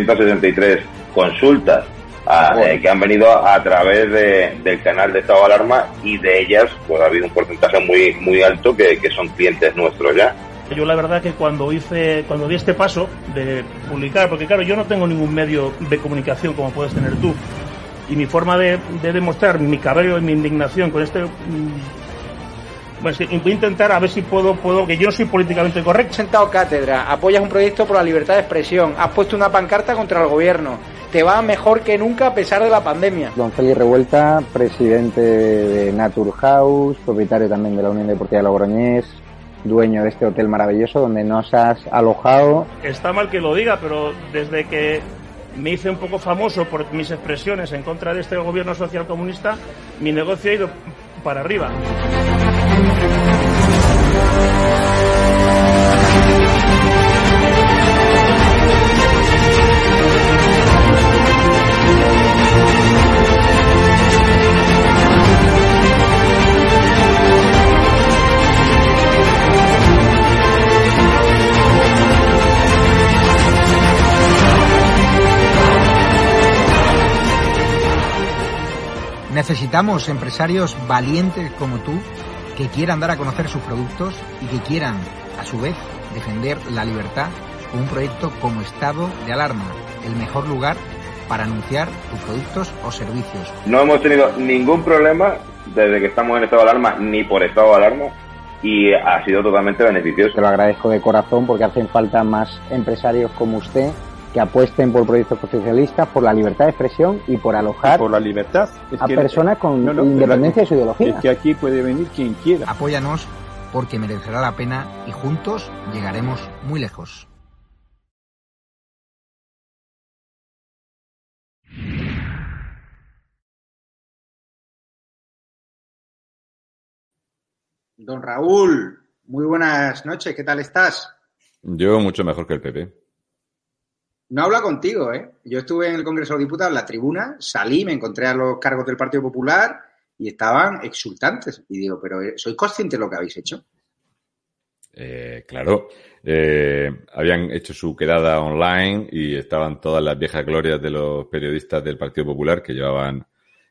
863 consultas a- eh, que han venido a través de- del canal de estado de alarma y de ellas pues ha habido un porcentaje muy muy alto que, que son clientes nuestros ya. Yo la verdad que cuando hice, cuando di este paso de publicar, porque claro, yo no tengo ningún medio de comunicación como puedes tener tú, y mi forma de, de demostrar mi cabello y mi indignación con este, mm, pues voy a intentar a ver si puedo, puedo, que yo no soy políticamente correcto. Has sentado cátedra, apoyas un proyecto por la libertad de expresión, has puesto una pancarta contra el gobierno, te va mejor que nunca a pesar de la pandemia. Don Félix Revuelta, presidente de Naturhaus, propietario también de la Unión Deportiva de Logroñés, dueño de este hotel maravilloso donde nos has alojado. Está mal que lo diga, pero desde que me hice un poco famoso por mis expresiones en contra de este gobierno social comunista, mi negocio ha ido para arriba. Necesitamos empresarios valientes como tú que quieran dar a conocer sus productos y que quieran, a su vez, defender la libertad con un proyecto como Estado de Alarma, el mejor lugar para anunciar tus productos o servicios. No hemos tenido ningún problema desde que estamos en estado de alarma ni por estado de alarma y ha sido totalmente beneficioso. Te lo agradezco de corazón porque hacen falta más empresarios como usted que apuesten por proyectos socialistas, por la libertad de expresión y por alojar por la libertad. Es a que- personas con No, no, independencia de su Es ideología. que aquí puede venir quien quiera. Apóyanos porque merecerá la pena y juntos llegaremos muy lejos. Don Raúl, muy buenas noches, ¿qué tal estás? Yo mucho mejor que el PP. No habla contigo, ¿eh? Yo estuve en el Congreso de los Diputados, en la tribuna, salí, me encontré a los cargos del Partido Popular y estaban exultantes. Y digo, pero eh, ¿sois conscientes de lo que habéis hecho? Eh, claro, eh, habían hecho su quedada online y estaban todas las viejas glorias de los periodistas del Partido Popular que llevaban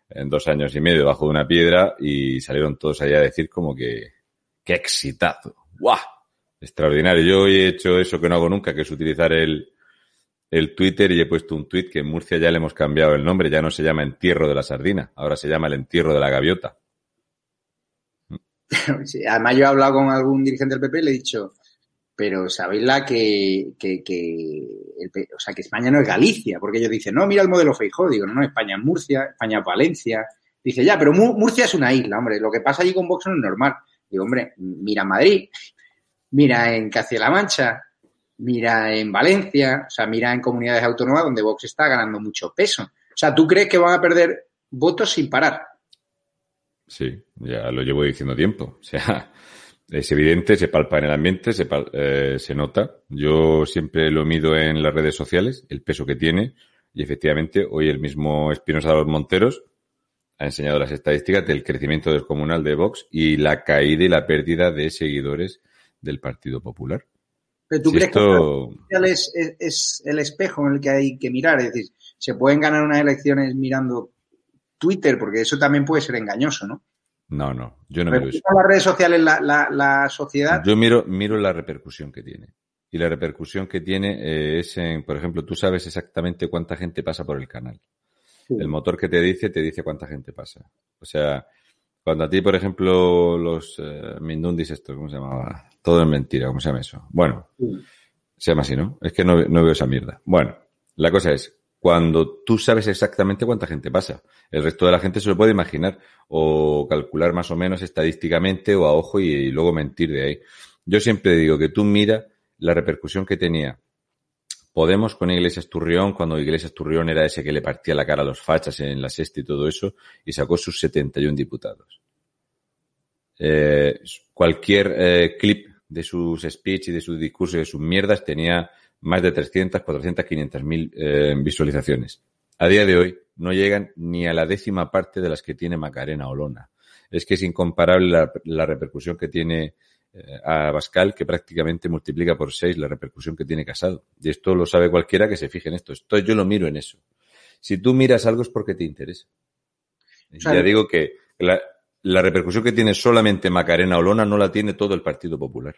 en dos años y medio bajo de una piedra y salieron todos allá a decir como que qué excitado, ¡guau! Extraordinario. Yo hoy he hecho eso que no hago nunca, que es utilizar el, el Twitter y he puesto un tweet que en Murcia ya le hemos cambiado el nombre, ya no se llama entierro de la sardina, ahora se llama el entierro de la gaviota. Además yo he hablado con algún dirigente del PP y le he dicho, pero sabéis la que, que, que o sea, que España no es Galicia, porque ellos dicen, no, mira el modelo Feijóo, digo, no, no, España es Murcia, España es Valencia. Dice, ya, pero Mu- Murcia es una isla, hombre, lo que pasa allí con Vox no es normal. Digo, hombre, mira Madrid, mira en Castilla-La Mancha, mira en Valencia, o sea, mira en comunidades autónomas donde Vox está ganando mucho peso. O sea, ¿tú crees que van a perder votos sin parar? Sí, ya lo llevo diciendo tiempo. O sea, es evidente, se palpa en el ambiente, se, eh, se nota. Yo siempre lo mido en las redes sociales, el peso que tiene, y efectivamente hoy el mismo Espinosa de los Monteros ha enseñado las estadísticas del crecimiento descomunal de Vox y la caída y la pérdida de seguidores del Partido Popular. ¿Pero tú Si crees que esto, es, es, es el espejo en el que hay que mirar? Es decir, ¿se pueden ganar unas elecciones mirando Twitter, porque eso también puede ser engañoso, ¿no? No, no, yo no miro eso. las redes sociales la, la, la sociedad? Yo miro, miro la repercusión que tiene. Y la repercusión que tiene eh, es en, por ejemplo, tú sabes exactamente cuánta gente pasa por el canal. El motor que te dice, te dice cuánta gente pasa. O sea, cuando a ti, por ejemplo, los eh, Mindundis, esto, ¿cómo se llamaba? Todo es mentira, ¿cómo se llama eso? Bueno, se llama así, ¿no? Es que no, no veo esa mierda. Bueno, la cosa es, cuando tú sabes exactamente cuánta gente pasa. El resto de la gente se lo puede imaginar o calcular más o menos estadísticamente o a ojo y, luego mentir de ahí. Yo siempre digo que tú mira la repercusión que tenía Podemos con Iglesias Turrión, cuando Iglesias Turrión era ese que le partía la cara a los fachas en la sexta y todo eso, y sacó sus 71 diputados. Eh, cualquier eh, clip de sus speech y de sus discursos y de sus mierdas tenía más de 300, 400, 500 mil eh, visualizaciones. A día de hoy no llegan ni a la décima parte de las que tiene Macarena Olona. Es que es incomparable la, repercusión que tiene eh, a Bascal, que prácticamente multiplica por seis la repercusión que tiene Casado. Y esto lo sabe cualquiera que se fije en esto. esto yo lo miro en eso. Si tú miras algo es porque te interesa. ya digo que la, la repercusión que tiene solamente Macarena Olona no la tiene todo el Partido Popular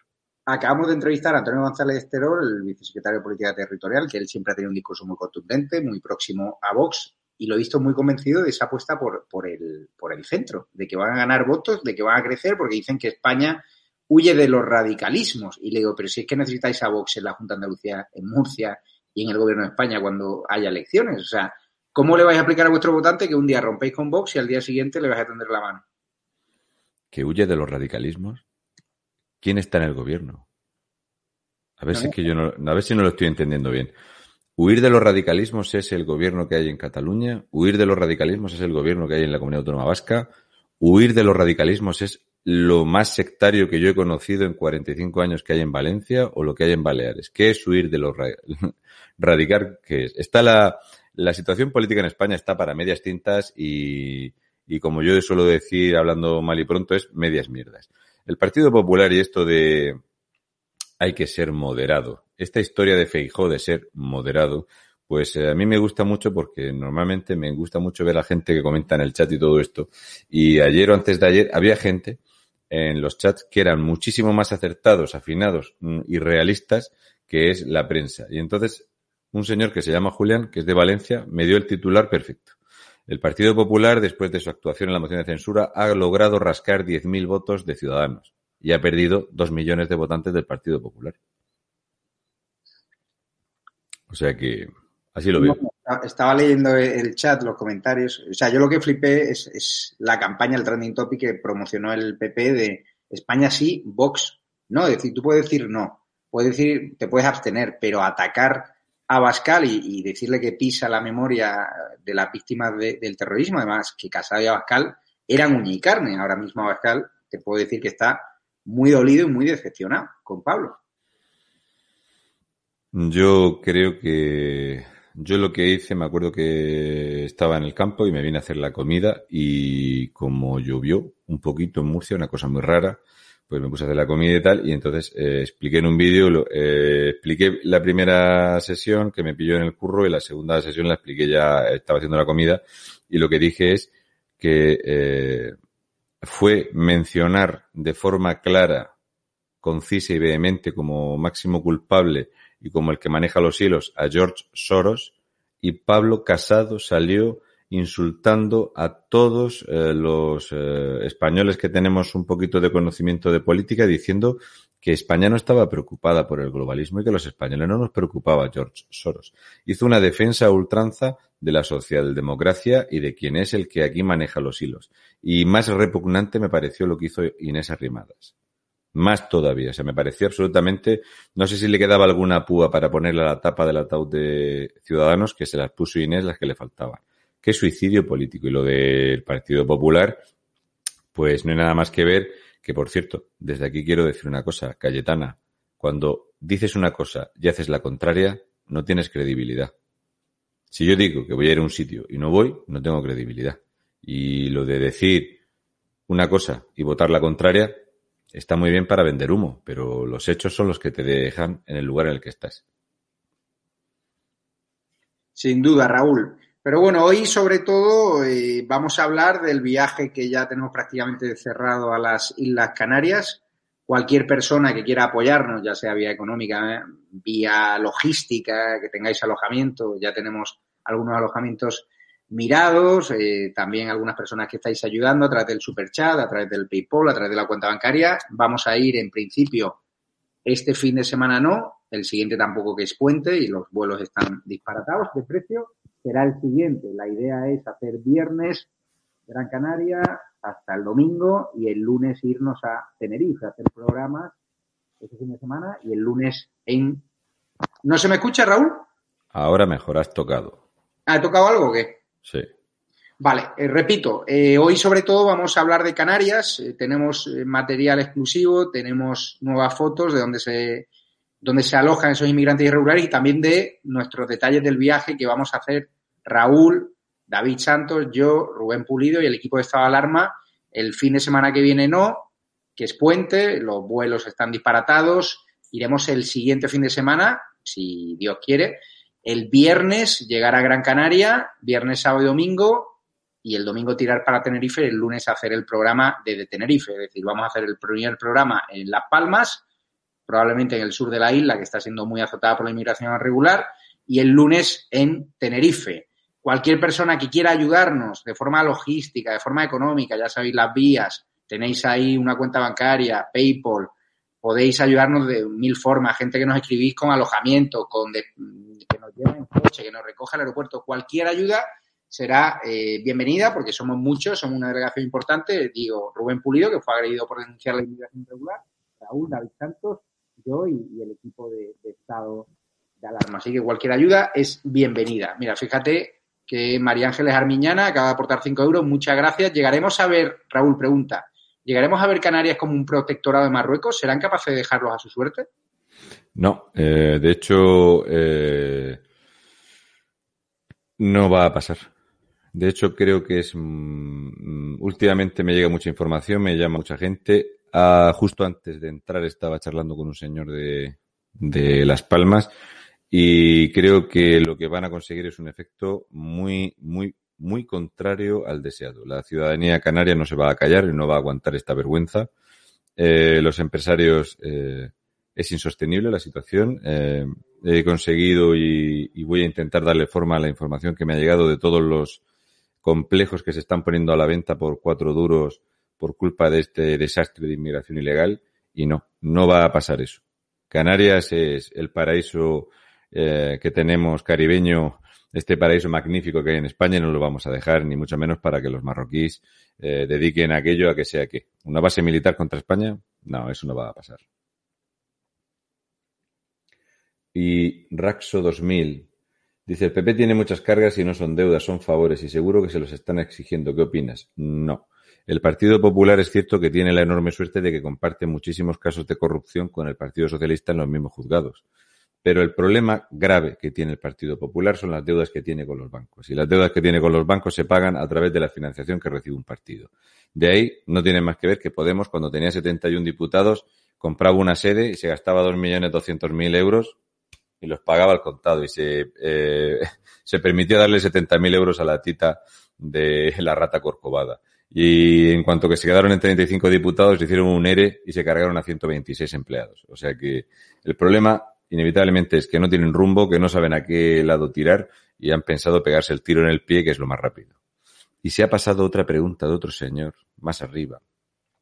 acabamos de entrevistar a Antonio González Esterol, el vicesecretario de Política Territorial, que él siempre ha tenido un discurso muy contundente, muy próximo a Vox, y lo he visto muy convencido de esa apuesta por, por, el, por el centro, de que van a ganar votos, de que van a crecer, porque dicen que España huye de los radicalismos. Y le digo, pero si es que necesitáis a Vox en la Junta de Andalucía, en Murcia y en el Gobierno de España cuando haya elecciones. O sea, ¿cómo le vais a explicar a vuestro votante que un día rompéis con Vox y al día siguiente le vais a tender la mano? ¿Que huye de los radicalismos? ¿Quién está en el gobierno? A ver si que yo no, a ver si no lo estoy entendiendo bien. Huir de los radicalismos es el gobierno que hay en Cataluña, huir de los radicalismos es el gobierno que hay en la Comunidad Autónoma Vasca, huir de los radicalismos es lo más sectario que yo he conocido en 45 años que hay en Valencia o lo que hay en Baleares. ¿Qué es huir de los radical? ¿Qué es? Está la, la situación política en España está para medias tintas y, y como yo suelo decir hablando mal y pronto es medias mierdas. El Partido Popular y esto de hay que ser moderado. Esta historia de Feijó de ser moderado, pues eh, a mí me gusta mucho porque normalmente me gusta mucho ver a gente que comenta en el chat y todo esto. Y ayer o antes de ayer había gente en los chats que eran muchísimo más acertados, afinados mm, y realistas que es la prensa. Y entonces un señor que se llama Julián, que es de Valencia, me dio el titular perfecto. El Partido Popular, después de su actuación en la moción de censura, ha logrado rascar 10.000 votos de ciudadanos y ha perdido 2 millones de votantes del Partido Popular. O sea que así lo veo. estaba leyendo el chat, los comentarios. O sea, yo lo que flipé es, la campaña, el trending topic que promocionó el PP de España sí, Vox no. Es decir, tú puedes decir no, puedes decir, te puedes abstener, pero atacar a Bascal y, decirle que pisa la memoria de las víctimas del terrorismo, además que Casado y Abascal eran uña y carne. Ahora mismo Abascal te puedo decir que está muy dolido y muy decepcionado con Pablo. Yo creo que yo lo que hice, me acuerdo que estaba en el campo y me vine a hacer la comida y como llovió un poquito en Murcia, una cosa muy rara, pues me puse a hacer la comida y tal, y entonces eh, expliqué en un vídeo, eh, expliqué la primera sesión que me pilló en el curro y la segunda sesión la expliqué ya, estaba haciendo la comida, y lo que dije es que eh, fue mencionar de forma clara, concisa y vehemente como máximo culpable y como el que maneja los hilos a George Soros, y Pablo Casado salió insultando a todos eh, los eh, españoles que tenemos un poquito de conocimiento de política diciendo que España no estaba preocupada por el globalismo y que los españoles no nos preocupaba George Soros. Hizo una defensa ultranza de la socialdemocracia y de quien es el que aquí maneja los hilos. Y más repugnante me pareció lo que hizo Inés Arrimadas. Más todavía, o sea, me pareció absolutamente, no sé si le quedaba alguna púa para ponerle a la tapa del ataúd de Ciudadanos, que se las puso Inés las que le faltaban qué suicidio político. Y lo del Partido Popular, pues no hay nada más que ver que, por cierto, desde aquí quiero decir una cosa, Cayetana, cuando dices una cosa y haces la contraria, no tienes credibilidad. Si yo digo que voy a ir a un sitio y no voy, no tengo credibilidad. Y lo de decir una cosa y votar la contraria está muy bien para vender humo, pero los hechos son los que te dejan en el lugar en el que estás. Sin duda, Raúl. Pero bueno, hoy sobre todo eh, vamos a hablar del viaje que ya tenemos prácticamente cerrado a las Islas Canarias. Cualquier persona que quiera apoyarnos, ya sea vía económica, vía logística, que tengáis alojamiento, ya tenemos algunos alojamientos mirados, eh, también algunas personas que estáis ayudando a través del superchat, a través del PayPal, a través de la cuenta bancaria. Vamos a ir en principio este fin de semana no, el siguiente tampoco que es puente y los vuelos están disparatados de precio será el siguiente. La idea es hacer viernes Gran Canaria hasta el domingo y el lunes irnos a Tenerife, hacer programas ese fin de semana y el lunes en... ¿No se me escucha, Raúl? Ahora mejor, has tocado. ¿Ha tocado algo o qué? Sí. Vale, eh, repito, eh, hoy sobre todo vamos a hablar de Canarias, eh, tenemos material exclusivo, tenemos nuevas fotos de donde se, donde se alojan esos inmigrantes irregulares y también de nuestros detalles del viaje que vamos a hacer Raúl, David Santos, yo, Rubén Pulido y el equipo de Estado de Alarma. El fin de semana que viene no, que es puente, los vuelos están disparatados. Iremos el siguiente fin de semana, si Dios quiere. El viernes llegar a Gran Canaria, viernes, sábado y domingo, y el domingo tirar para Tenerife, el lunes hacer el programa de, Tenerife. Es decir, vamos a hacer el primer programa en Las Palmas, probablemente en el sur de la isla, que está siendo muy azotada por la inmigración irregular, y el lunes en Tenerife. Cualquier persona que quiera ayudarnos de forma logística, de forma económica, ya sabéis las vías, tenéis ahí una cuenta bancaria, PayPal, podéis ayudarnos de mil formas, gente que nos escribís con alojamiento, con que nos lleven en coche, que nos recoja el aeropuerto, cualquier ayuda será eh, bienvenida porque somos muchos, somos una delegación importante, digo Rubén Pulido, que fue agredido por denunciar la inmigración irregular, Raúl, David Santos, yo y, el equipo de, de Estado de Alarma. Así que cualquier ayuda es bienvenida. Mira, fíjate que María Ángeles Armiñana acaba de aportar 5 euros. Muchas gracias. Llegaremos a ver, Raúl pregunta, ¿llegaremos a ver Canarias como un protectorado de Marruecos? ¿Serán capaces de dejarlos a su suerte? No, eh, de hecho, eh, no va a pasar. De hecho, creo que es. Mm, últimamente me llega mucha información, me llama mucha gente. Ah, justo antes de entrar estaba charlando con un señor de, de Las Palmas y creo que lo que van a conseguir es un efecto muy, muy, muy contrario al deseado. La ciudadanía canaria no se va a callar y no va a aguantar esta vergüenza. Eh, los empresarios, eh, es insostenible la situación. Eh, he conseguido y, y, voy a intentar darle forma a la información que me ha llegado de todos los complejos que se están poniendo a la venta por cuatro duros por culpa de este desastre de inmigración ilegal. Y no, no va a pasar eso. Canarias es el paraíso eh, que tenemos caribeño, este paraíso magnífico que hay en España, no lo vamos a dejar, ni mucho menos para que los marroquíes eh, dediquen aquello a que sea que. ¿Una base militar contra España? No, eso no va a pasar. Y Raxo 2000 dice, el PP tiene muchas cargas y no son deudas, son favores y seguro que se los están exigiendo. ¿Qué opinas? No. El Partido Popular es cierto que tiene la enorme suerte de que comparte muchísimos casos de corrupción con el Partido Socialista en los mismos juzgados. Pero el problema grave que tiene el Partido Popular son las deudas que tiene con los bancos. Y las deudas que tiene con los bancos se pagan a través de la financiación que recibe un partido. De ahí no tiene más que ver que Podemos, cuando tenía 71 diputados, compraba una sede y se gastaba 2.200.000 euros y los pagaba al contado. Y se, eh, se permitía darle 70.000 euros a la tita de la rata corcovada. Y en cuanto que se quedaron en 35 diputados, hicieron un ERE y se cargaron a 126 empleados. O sea que el problema inevitablemente es que no tienen rumbo, que no saben a qué lado tirar y han pensado pegarse el tiro en el pie, que es lo más rápido. Y se ha pasado otra pregunta de otro señor, más arriba.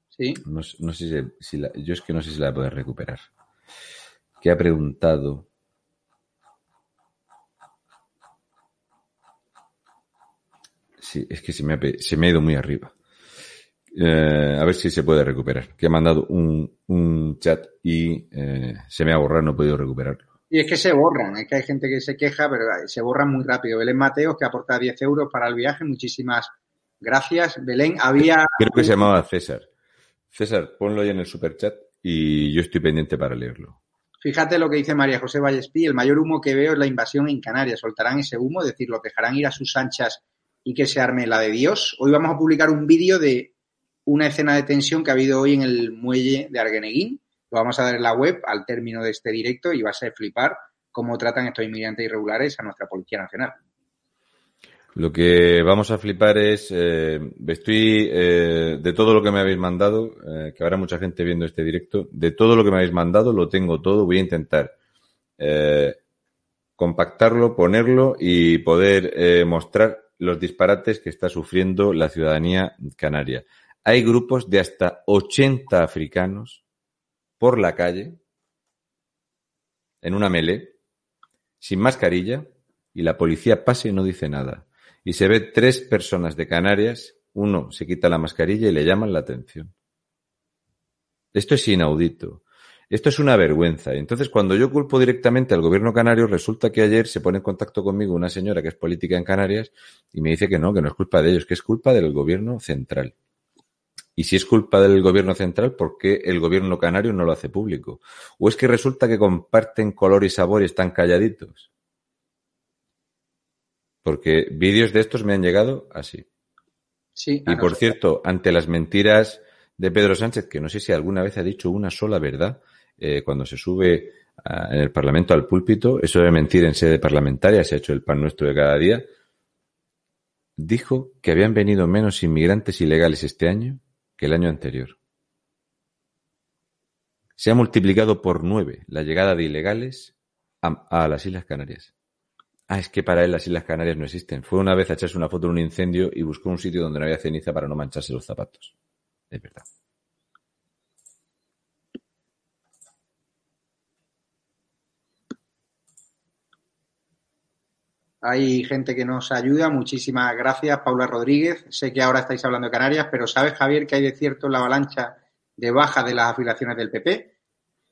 Sí. No, no sé si, la, yo es que no sé si la puedo recuperar. Que ha preguntado. Sí, es que se me ha, se me ha ido muy arriba. Eh, a ver si se puede recuperar. Que ha mandado un, un chat y eh, se me ha borrado, no he podido recuperarlo. Y es que se borran, es que hay gente que se queja, pero se borran muy rápido. Belén Mateos, que aporta 10 euros para el viaje, muchísimas gracias. Belén, había... Creo que se llamaba César. César, ponlo ahí en el superchat y yo estoy pendiente para leerlo. Fíjate lo que dice María José Vallespí, el mayor humo que veo es la invasión en Canarias. Soltarán ese humo, es decir, lo dejarán ir a sus anchas y que se arme la de Dios. Hoy vamos a publicar un vídeo de una escena de tensión que ha habido hoy en el muelle de Argueneguín. Lo vamos a dar en la web al término de este directo y va a flipar cómo tratan estos inmigrantes irregulares a nuestra Policía Nacional. Lo que vamos a flipar es, eh, estoy, eh, de todo lo que me habéis mandado, eh, que habrá mucha gente viendo este directo, de todo lo que me habéis mandado, lo tengo todo, voy a intentar compactarlo, ponerlo y poder mostrar los disparates que está sufriendo la ciudadanía canaria. Hay grupos de hasta 80 africanos por la calle, en una melee, sin mascarilla, y la policía pasa y no dice nada. Y se ve tres personas de Canarias, uno se quita la mascarilla y le llaman la atención. Esto es inaudito. Esto es una vergüenza. Entonces, cuando yo culpo directamente al gobierno canario, resulta que ayer se pone en contacto conmigo una señora que es política en Canarias y me dice que no, que no es culpa de ellos, que es culpa del gobierno central. Y si es culpa del gobierno central, ¿por qué el gobierno canario no lo hace público? ¿O es que resulta que comparten color y sabor y están calladitos? Porque vídeos de estos me han llegado así. Sí, Y por cierto, ante las mentiras de Pedro Sánchez, que no sé si alguna vez ha dicho una sola verdad, eh, cuando se sube a- en el Parlamento al púlpito, eso de mentir en sede parlamentaria, se ha hecho el pan nuestro de cada día, dijo que habían venido menos inmigrantes ilegales este año que el año anterior. Se ha multiplicado por nueve la llegada de ilegales a, las Islas Canarias. Ah, es que para él las Islas Canarias no existen. Fue una vez a echarse una foto en un incendio y buscó un sitio donde no había ceniza para no mancharse los zapatos. Es verdad. Hay gente que nos ayuda. Muchísimas gracias, Paula Rodríguez. Sé que ahora estáis hablando de Canarias, pero ¿sabes, Javier, que hay de cierto en la avalancha de baja de las afiliaciones del PP?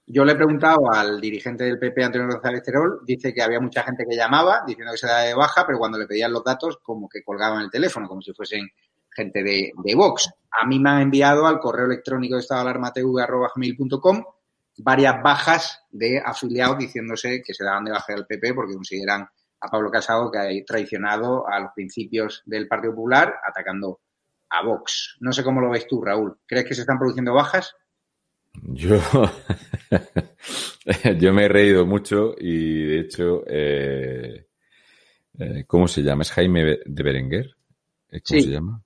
Yo le he preguntado al dirigente del PP, Antonio González Terol, dice que había mucha gente que llamaba diciendo que se daba de baja, pero cuando le pedían los datos, como que colgaban el teléfono, como si fuesen gente de, de Vox. A mí me han enviado al correo electrónico de estadoalarmatv.com varias bajas de afiliados diciéndose que se daban de baja del PP porque consideran a Pablo Casado que ha traicionado a los principios del Partido Popular atacando a Vox. No sé cómo lo ves tú, Raúl. ¿Crees que se están produciendo bajas? Yo, yo me he reído mucho y de hecho, eh, eh, ¿cómo se llama? ¿Es Jaime de Berenguer? ¿Eh, ¿Cómo Sí. se llama?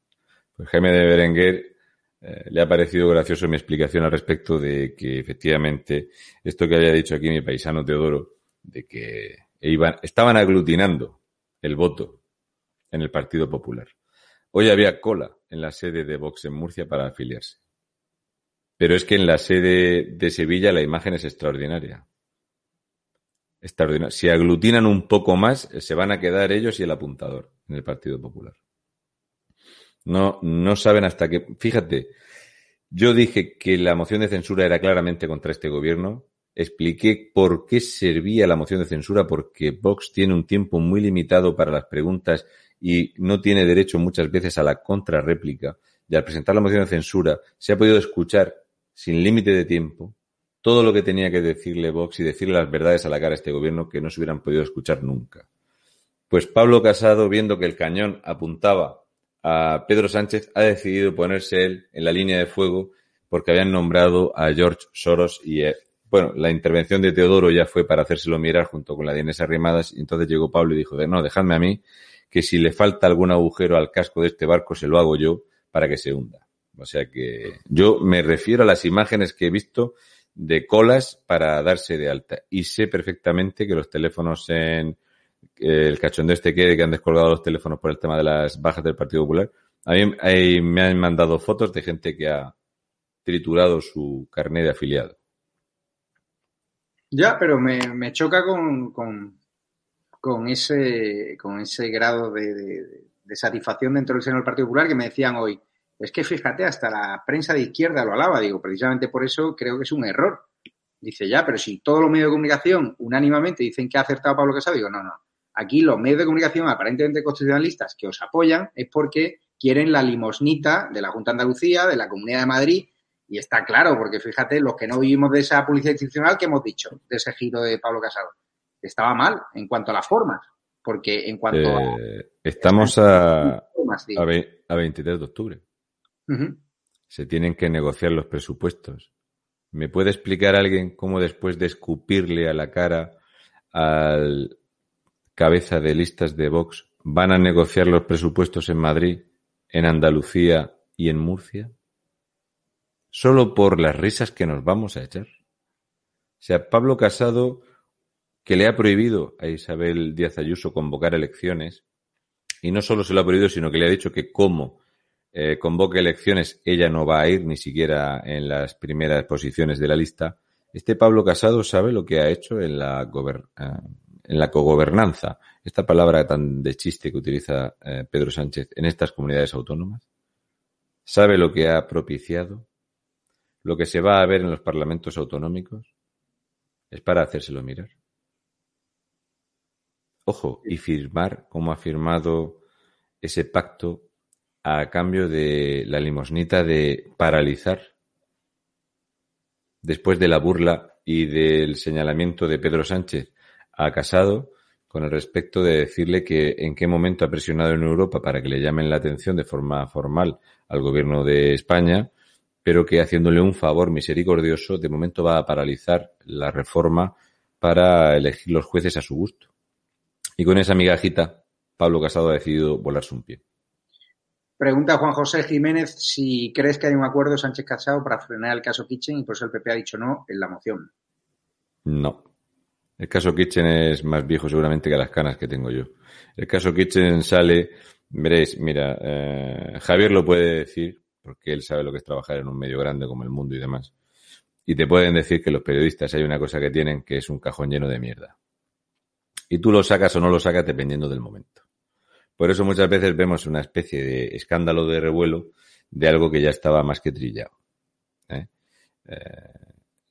Pues Jaime de Berenguer eh, le ha parecido gracioso mi explicación al respecto de que efectivamente esto que había dicho aquí mi paisano Teodoro, de que iban, estaban aglutinando el voto en el Partido Popular. Hoy había cola en la sede de Vox en Murcia para afiliarse. Pero es que en la sede de Sevilla la imagen es extraordinaria. Extraordinaria. Si aglutinan un poco más, se van a quedar ellos y el apuntador en el Partido Popular. No, no saben hasta qué. Fíjate, yo dije que la moción de censura era claramente contra este gobierno. Expliqué por qué servía la moción de censura, porque Vox tiene un tiempo muy limitado para las preguntas y no tiene derecho muchas veces a la contrarréplica. Y al presentar la moción de censura se ha podido escuchar sin límite de tiempo todo lo que tenía que decirle Vox y decirle las verdades a la cara a este gobierno que no se hubieran podido escuchar nunca. Pues Pablo Casado, viendo que el cañón apuntaba a Pedro Sánchez, ha decidido ponerse él en la línea de fuego porque habían nombrado a George Soros y, bueno, la intervención de Teodoro ya fue para hacérselo mirar junto con la de Inés Arrimadas y entonces llegó Pablo y dijo, no, dejadme a mí, que si le falta algún agujero al casco de este barco se lo hago yo para que se hunda. O sea que yo me refiero a las imágenes que he visto de colas para darse de alta y sé perfectamente que los teléfonos en el cachondeo este que, que han descolgado los teléfonos por el tema de las bajas del Partido Popular, a mí me han mandado fotos de gente que ha triturado su carnet de afiliado. Ya, pero me, me choca con, con, con ese, con ese grado de, de- de satisfacción dentro del seno del Partido Popular que me decían hoy. Es que fíjate, hasta la prensa de izquierda lo alaba. Digo, precisamente por eso creo que es un error. Dice, ya, pero si todos los medios de comunicación unánimemente dicen que ha acertado Pablo Casado, digo, no, no. Aquí los medios de comunicación aparentemente constitucionalistas que os apoyan es porque quieren la limosnita de la Junta de Andalucía, de la Comunidad de Madrid, y está claro, porque fíjate, los que no vivimos de esa publicidad institucional que hemos dicho, de ese giro de Pablo Casado, estaba mal en cuanto a las formas, porque en cuanto a Eh, estamos a, formas, a, ve- a 23 de octubre. Se tienen que negociar los presupuestos. ¿Me puede explicar alguien cómo después de escupirle a la cara al cabeza de listas de Vox van a negociar los presupuestos en Madrid, en Andalucía y en Murcia? ¿Solo por las risas que nos vamos a echar? O sea, Pablo Casado, que le ha prohibido a Isabel Díaz Ayuso convocar elecciones, y no solo se lo ha prohibido, sino que le ha dicho que como eh, convoque elecciones, ella no va a ir ni siquiera en las primeras posiciones de la lista. Este Pablo Casado sabe lo que ha hecho en la, eh, en la cogobernanza, esta palabra tan de chiste que utiliza eh, Pedro Sánchez en estas comunidades autónomas. ¿Sabe lo que ha propiciado? ¿Lo que se va a ver en los parlamentos autonómicos? Es para hacérselo mirar. Ojo, y firmar, como ha firmado ese pacto a cambio de la limosnita de paralizar, después de la burla y del señalamiento de Pedro Sánchez a Casado, con el respecto de decirle que en qué momento ha presionado en Europa para que le llamen la atención de forma formal al gobierno de España, pero que haciéndole un favor misericordioso, de momento va a paralizar la reforma para elegir los jueces a su gusto. Y con esa migajita, Pablo Casado ha decidido volarse un pie. Pregunta Juan José Jiménez si crees que hay un acuerdo Sánchez Casado para frenar el caso Kitchen y por eso el PP ha dicho no en la moción. No. El caso Kitchen es más viejo seguramente que las canas que tengo yo. El caso Kitchen sale, veréis, mira, eh, Javier lo puede decir porque él sabe lo que es trabajar en un medio grande como el mundo y demás. Y te pueden decir que los periodistas hay una cosa que tienen que es un cajón lleno de mierda. Y tú lo sacas o no lo sacas dependiendo del momento. Por eso muchas veces vemos una especie de escándalo de revuelo de algo que ya estaba más que trillado. ¿eh? Eh,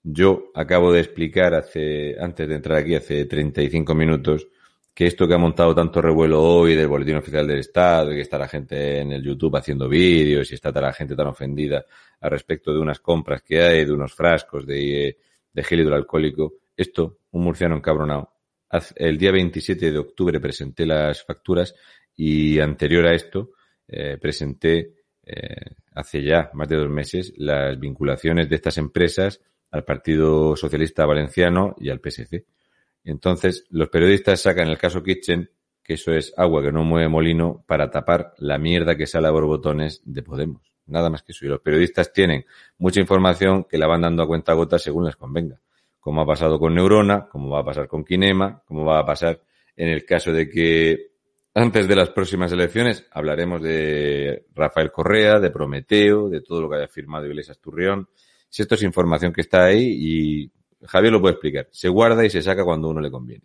yo acabo de explicar hace, antes de entrar aquí, hace 35 minutos, que esto que ha montado tanto revuelo hoy del Boletín Oficial del Estado, y que está la gente en el YouTube haciendo vídeos y está la gente tan ofendida al respecto de unas compras que hay, de unos frascos de, de gel hidroalcohólico, esto, un murciano encabronado. El día 27 de octubre presenté las facturas y anterior a esto, eh, presenté eh, hace ya más de dos meses las vinculaciones de estas empresas al Partido Socialista Valenciano y al PSC. Entonces, los periodistas sacan el caso Kitchen, que eso es agua que no mueve molino, para tapar la mierda que sale a borbotones de Podemos. Nada más que eso. Y los periodistas tienen mucha información que la van dando a cuenta gota según les convenga. Como ha pasado con Neurona, como va a pasar con Kinema, como va a pasar en el caso de que antes de las próximas elecciones hablaremos de Rafael Correa, de Prometeo, de todo lo que haya firmado Iglesias Turrión. Si esto es información que está ahí y Javier lo puede explicar, se guarda y se saca cuando uno le conviene.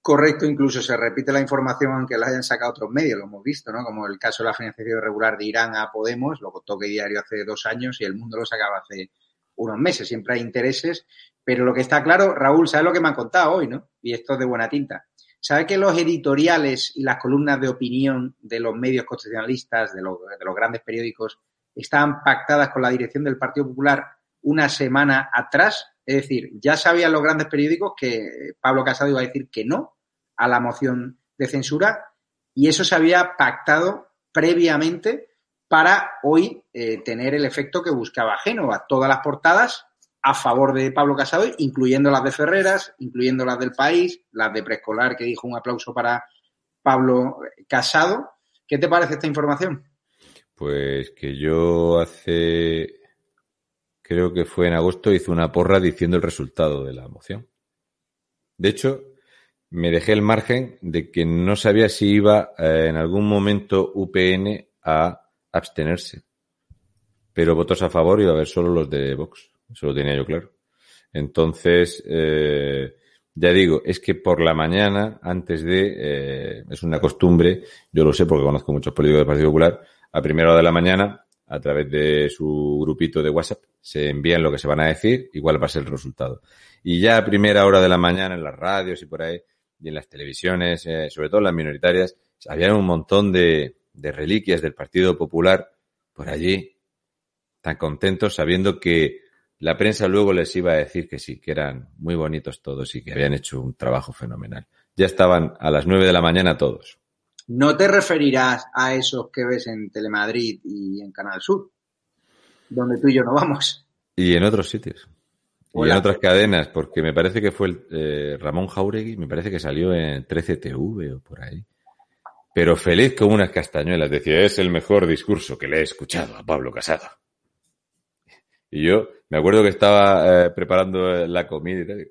Correcto, incluso se repite la información aunque la hayan sacado otros medios, lo hemos visto, ¿no? Como el caso de la financiación irregular de Irán a Podemos, lo contó que diario hace dos años y el mundo lo sacaba hace unos meses. Siempre hay intereses, pero lo que está claro, Raúl, ¿sabes lo que me han contado hoy, no? Y esto es de buena tinta ¿Sabe que los editoriales y las columnas de opinión de los medios constitucionalistas, de los, de los grandes periódicos, estaban pactadas con la dirección del Partido Popular una semana atrás? Es decir, ya sabían los grandes periódicos que Pablo Casado iba a decir que no a la moción de censura y eso se había pactado previamente para hoy eh, tener el efecto que buscaba Génova. Todas las portadas a favor de Pablo Casado, incluyendo las de Ferreras, incluyendo las del país, las de preescolar, que dijo un aplauso para Pablo Casado. ¿Qué te parece esta información? Pues que yo hace, creo que fue en agosto, hice una porra diciendo el resultado de la moción. De hecho, me dejé el margen de que no sabía si iba eh, en algún momento UPN a abstenerse. Pero votos a favor iba a haber solo los de Vox. Eso lo tenía yo claro. Entonces, eh, ya digo, es que por la mañana, antes de, eh, es una costumbre, yo lo sé porque conozco muchos políticos del Partido Popular, a primera hora de la mañana, a través de su grupito de WhatsApp, se envían lo que se van a decir y cuál va a ser el resultado. Y ya a primera hora de la mañana en las radios y por ahí, y en las televisiones, eh, sobre todo en las minoritarias, había un montón de, de reliquias del Partido Popular por allí, tan contentos sabiendo que la prensa luego les iba a decir que sí, que eran muy bonitos todos y que habían hecho un trabajo fenomenal. Ya estaban a las nueve de la mañana todos. No te referirás a esos que ves en Telemadrid y en Canal Sur, donde tú y yo no vamos. Y en otros sitios. Y en otras cadenas, porque me parece que fue el, eh, Ramón Jauregui, me parece que salió en 13TV o por ahí. pero feliz como unas castañuelas. Decía, es el mejor discurso que le he escuchado a Pablo Casado. Y yo me acuerdo que estaba eh, preparando la comida y tal.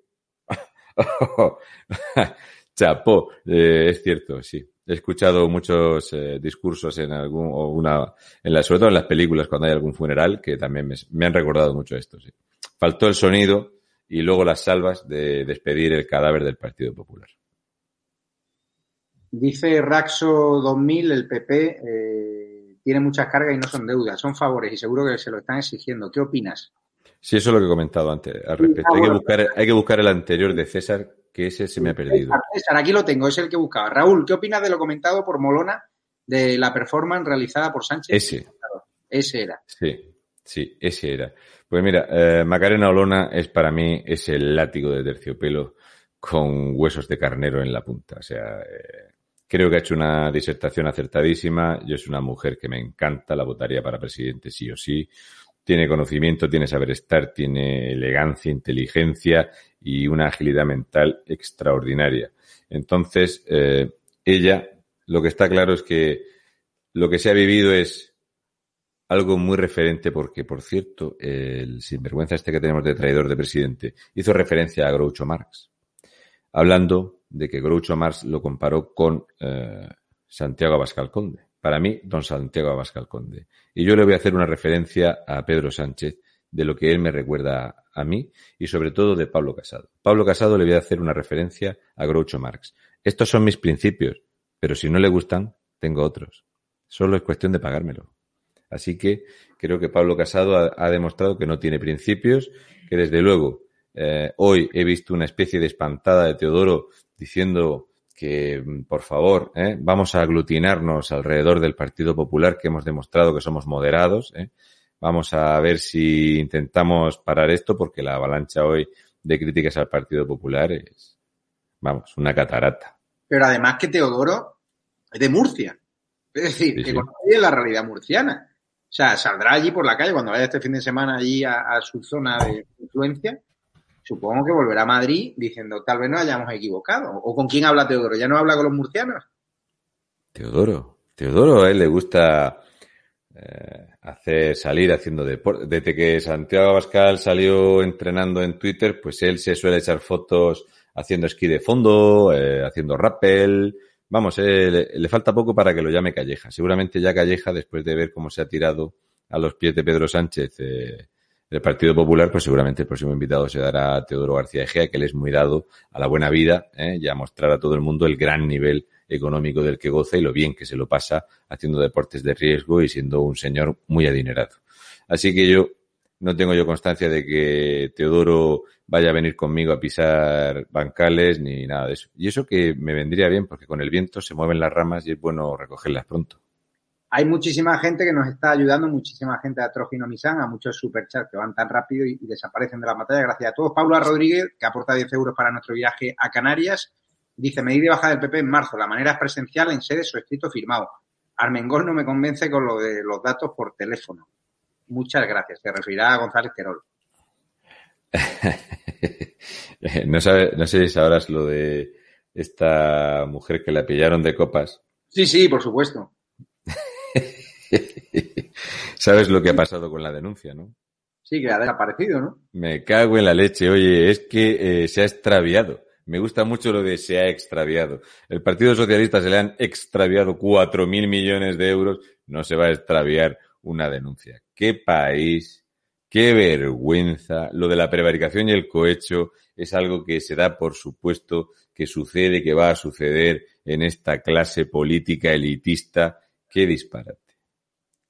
Chapó, eh, es cierto, sí. He escuchado muchos eh, discursos en algún, o una, en la, sobre todo en las películas cuando hay algún funeral, que también me, me han recordado mucho esto, sí. Faltó el sonido y luego las salvas de despedir el cadáver del Partido Popular. Dice Raxo 2000, el PP eh, tiene muchas cargas y no son deudas, son favores y seguro que se lo están exigiendo. ¿Qué opinas? Sí, eso es lo que he comentado antes al respecto. Hay que buscar, hay que buscar el anterior de César, que ese se me ha perdido. César, aquí lo tengo, es el que buscaba. Raúl, ¿qué opinas de lo comentado por Molona de la performance realizada por Sánchez? Ese. Ese era. Sí, sí, ese era. Pues mira, eh, Macarena Olona es para mí ese látigo de terciopelo con huesos de carnero en la punta. O sea, eh, Creo que ha hecho una disertación acertadísima. Yo es una mujer que me encanta, la votaría para presidente sí o sí. Tiene conocimiento, tiene saber estar, tiene elegancia, inteligencia y una agilidad mental extraordinaria. Entonces, eh, ella, lo que está claro es que lo que se ha vivido es algo muy referente porque, por cierto, el sinvergüenza este que tenemos de traidor de presidente hizo referencia a Groucho Marx, hablando de que Groucho Marx lo comparó con eh, Santiago Abascal Conde. Para mí, don Santiago Abascal Conde. Y yo le voy a hacer una referencia a Pedro Sánchez de lo que él me recuerda a mí y sobre todo de Pablo Casado. Pablo Casado le voy a hacer una referencia a Groucho Marx. Estos son mis principios, pero si no le gustan, tengo otros. Solo es cuestión de pagármelo. Así que creo que Pablo Casado ha, demostrado que no tiene principios, que desde luego eh, hoy he visto una especie de espantada de Teodoro diciendo que, mm, por favor, ¿eh? vamos a aglutinarnos alrededor del Partido Popular, que hemos demostrado que somos moderados. ¿eh? Vamos a ver si intentamos parar esto, porque la avalancha hoy de críticas al Partido Popular es, vamos, una catarata. Pero además que Teodoro es de Murcia. Es decir, Sí, que sí. conoce la realidad murciana. O sea, saldrá allí por la calle cuando vaya este fin de semana allí a, a su zona de influencia. Supongo que volverá a Madrid diciendo tal vez nos hayamos equivocado. ¿O con quién habla Teodoro? ¿Ya no habla con los murcianos? Teodoro. Teodoro a él le gusta eh, hacer salir haciendo deporte. Desde que Santiago Abascal salió entrenando en Twitter, pues él se suele echar fotos haciendo esquí de fondo, eh, haciendo rappel. Vamos, eh, le, le falta poco para que lo llame Calleja. Seguramente ya Calleja, después de ver cómo se ha tirado a los pies de Pedro Sánchez eh, del Partido Popular, pues seguramente el próximo invitado se dará Teodoro García Egea, que él es muy dado a la buena vida eh, y a mostrar a todo el mundo el gran nivel económico del que goza y lo bien que se lo pasa haciendo deportes de riesgo y siendo un señor muy adinerado. Así que yo no tengo yo constancia de que Teodoro vaya a venir conmigo a pisar bancales ni nada de eso. Y eso que me vendría bien porque con el viento se mueven las ramas y es bueno recogerlas pronto. Hay muchísima gente que nos está ayudando, muchísima gente de Trojino Misán, a muchos superchats que van tan rápido y, y desaparecen de la pantalla. Gracias a todos. Paula Rodríguez, que aporta 10 euros para nuestro viaje a Canarias, dice, medida de baja del PP en marzo. La manera es presencial en sede su escrito firmado. Armengol no me convence con lo de los datos por teléfono. Muchas gracias. Se referirá a González Querol. no, sabe, no sé si sabrás lo de esta mujer que la pillaron de copas. Sí, sí, por supuesto. Sabes lo que ha pasado con la denuncia, ¿no? Sí, que ha desaparecido, ¿no? Me cago en la leche. Oye, es que eh, se ha extraviado. Me gusta mucho lo de se ha extraviado. El Partido Socialista se le han extraviado cuatro mil millones de euros. No se va a extraviar una denuncia. ¡Qué país! ¡Qué vergüenza! Lo de la prevaricación y el cohecho es algo que se da por supuesto que sucede, que va a suceder en esta clase política elitista. ¡Qué disparate!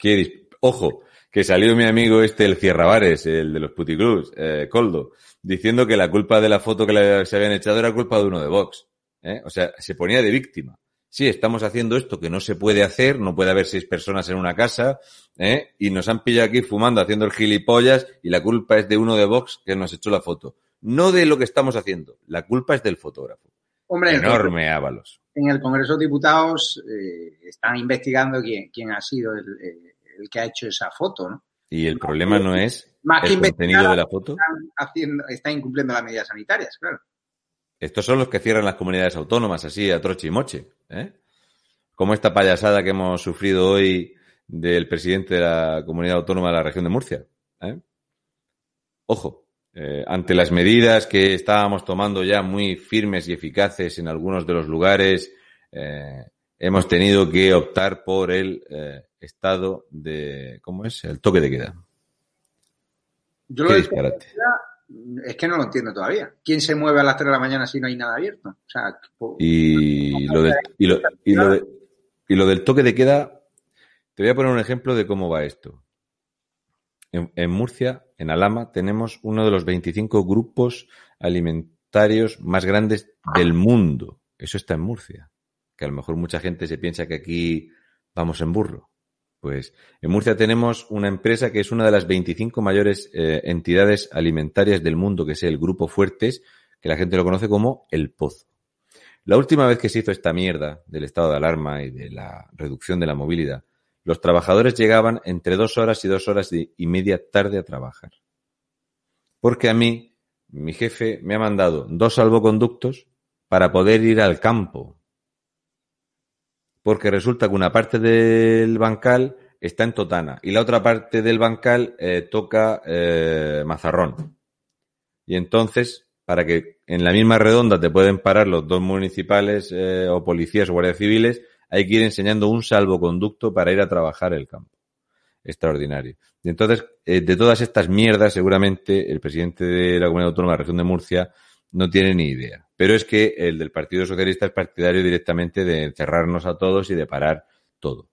¡Qué dis Ojo, que salió mi amigo este, el Cierravares, el de los puticlubs, eh, Coldo, diciendo que la culpa de la foto que le, se habían echado era culpa de uno de Vox. ¿eh? O sea, se ponía de víctima. Sí, estamos haciendo esto que no se puede hacer, no puede haber seis personas en una casa, ¿eh? y nos han pillado aquí fumando, haciendo el gilipollas, y la culpa es de uno de Vox que nos echó la foto. No de lo que estamos haciendo, la culpa es del fotógrafo. Hombre, Enorme Ábalos. En el Congreso de Diputados eh, están investigando quién, quién ha sido el, eh, el, que ha hecho esa foto, ¿no? Y el problema no es Más que el contenido de la foto. Están, haciendo, están incumpliendo las medidas sanitarias, claro. Estos son los que cierran las comunidades autónomas así a troche y moche. ¿eh? como esta payasada que hemos sufrido hoy del presidente de la comunidad autónoma de la región de Murcia. ¿eh? Ojo, eh, ante las medidas que estábamos tomando ya muy firmes y eficaces en algunos de los lugares, eh, hemos tenido que optar por el eh, estado de, ¿cómo es? El toque de queda. Yo lo disparate. es que no lo entiendo todavía. ¿Quién se mueve a las 3 de la mañana si no hay nada abierto? O sea, y, lo del, y, lo, y, lo y lo del toque de queda, te voy a poner un ejemplo de cómo va esto. En, en, Murcia, en Alama, tenemos uno de los 25 grupos alimentarios más grandes del mundo. Eso está en Murcia. Que a lo mejor mucha gente se piensa que aquí vamos en burro. Pues en Murcia tenemos una empresa que es una de las 25 mayores eh, entidades alimentarias del mundo, que es el Grupo Fuertes, que la gente lo conoce como El Pozo. La última vez que se hizo esta mierda del estado de alarma y de la reducción de la movilidad, los trabajadores llegaban entre dos horas y dos horas y media tarde a trabajar. Porque a mí, mi jefe me ha mandado dos salvoconductos para poder ir al campo porque resulta que una parte del bancal está en Totana y la otra parte del bancal eh, toca eh, Mazarrón. Y entonces, para que en la misma redonda te pueden parar los dos municipales eh, o policías o guardias civiles, hay que ir enseñando un salvoconducto para ir a trabajar el campo. Extraordinario. Y entonces, eh, de todas estas mierdas, seguramente el presidente de la Comunidad Autónoma de la Región de Murcia no tiene ni idea. Pero es que el del Partido Socialista es partidario directamente de encerrarnos a todos y de parar todo.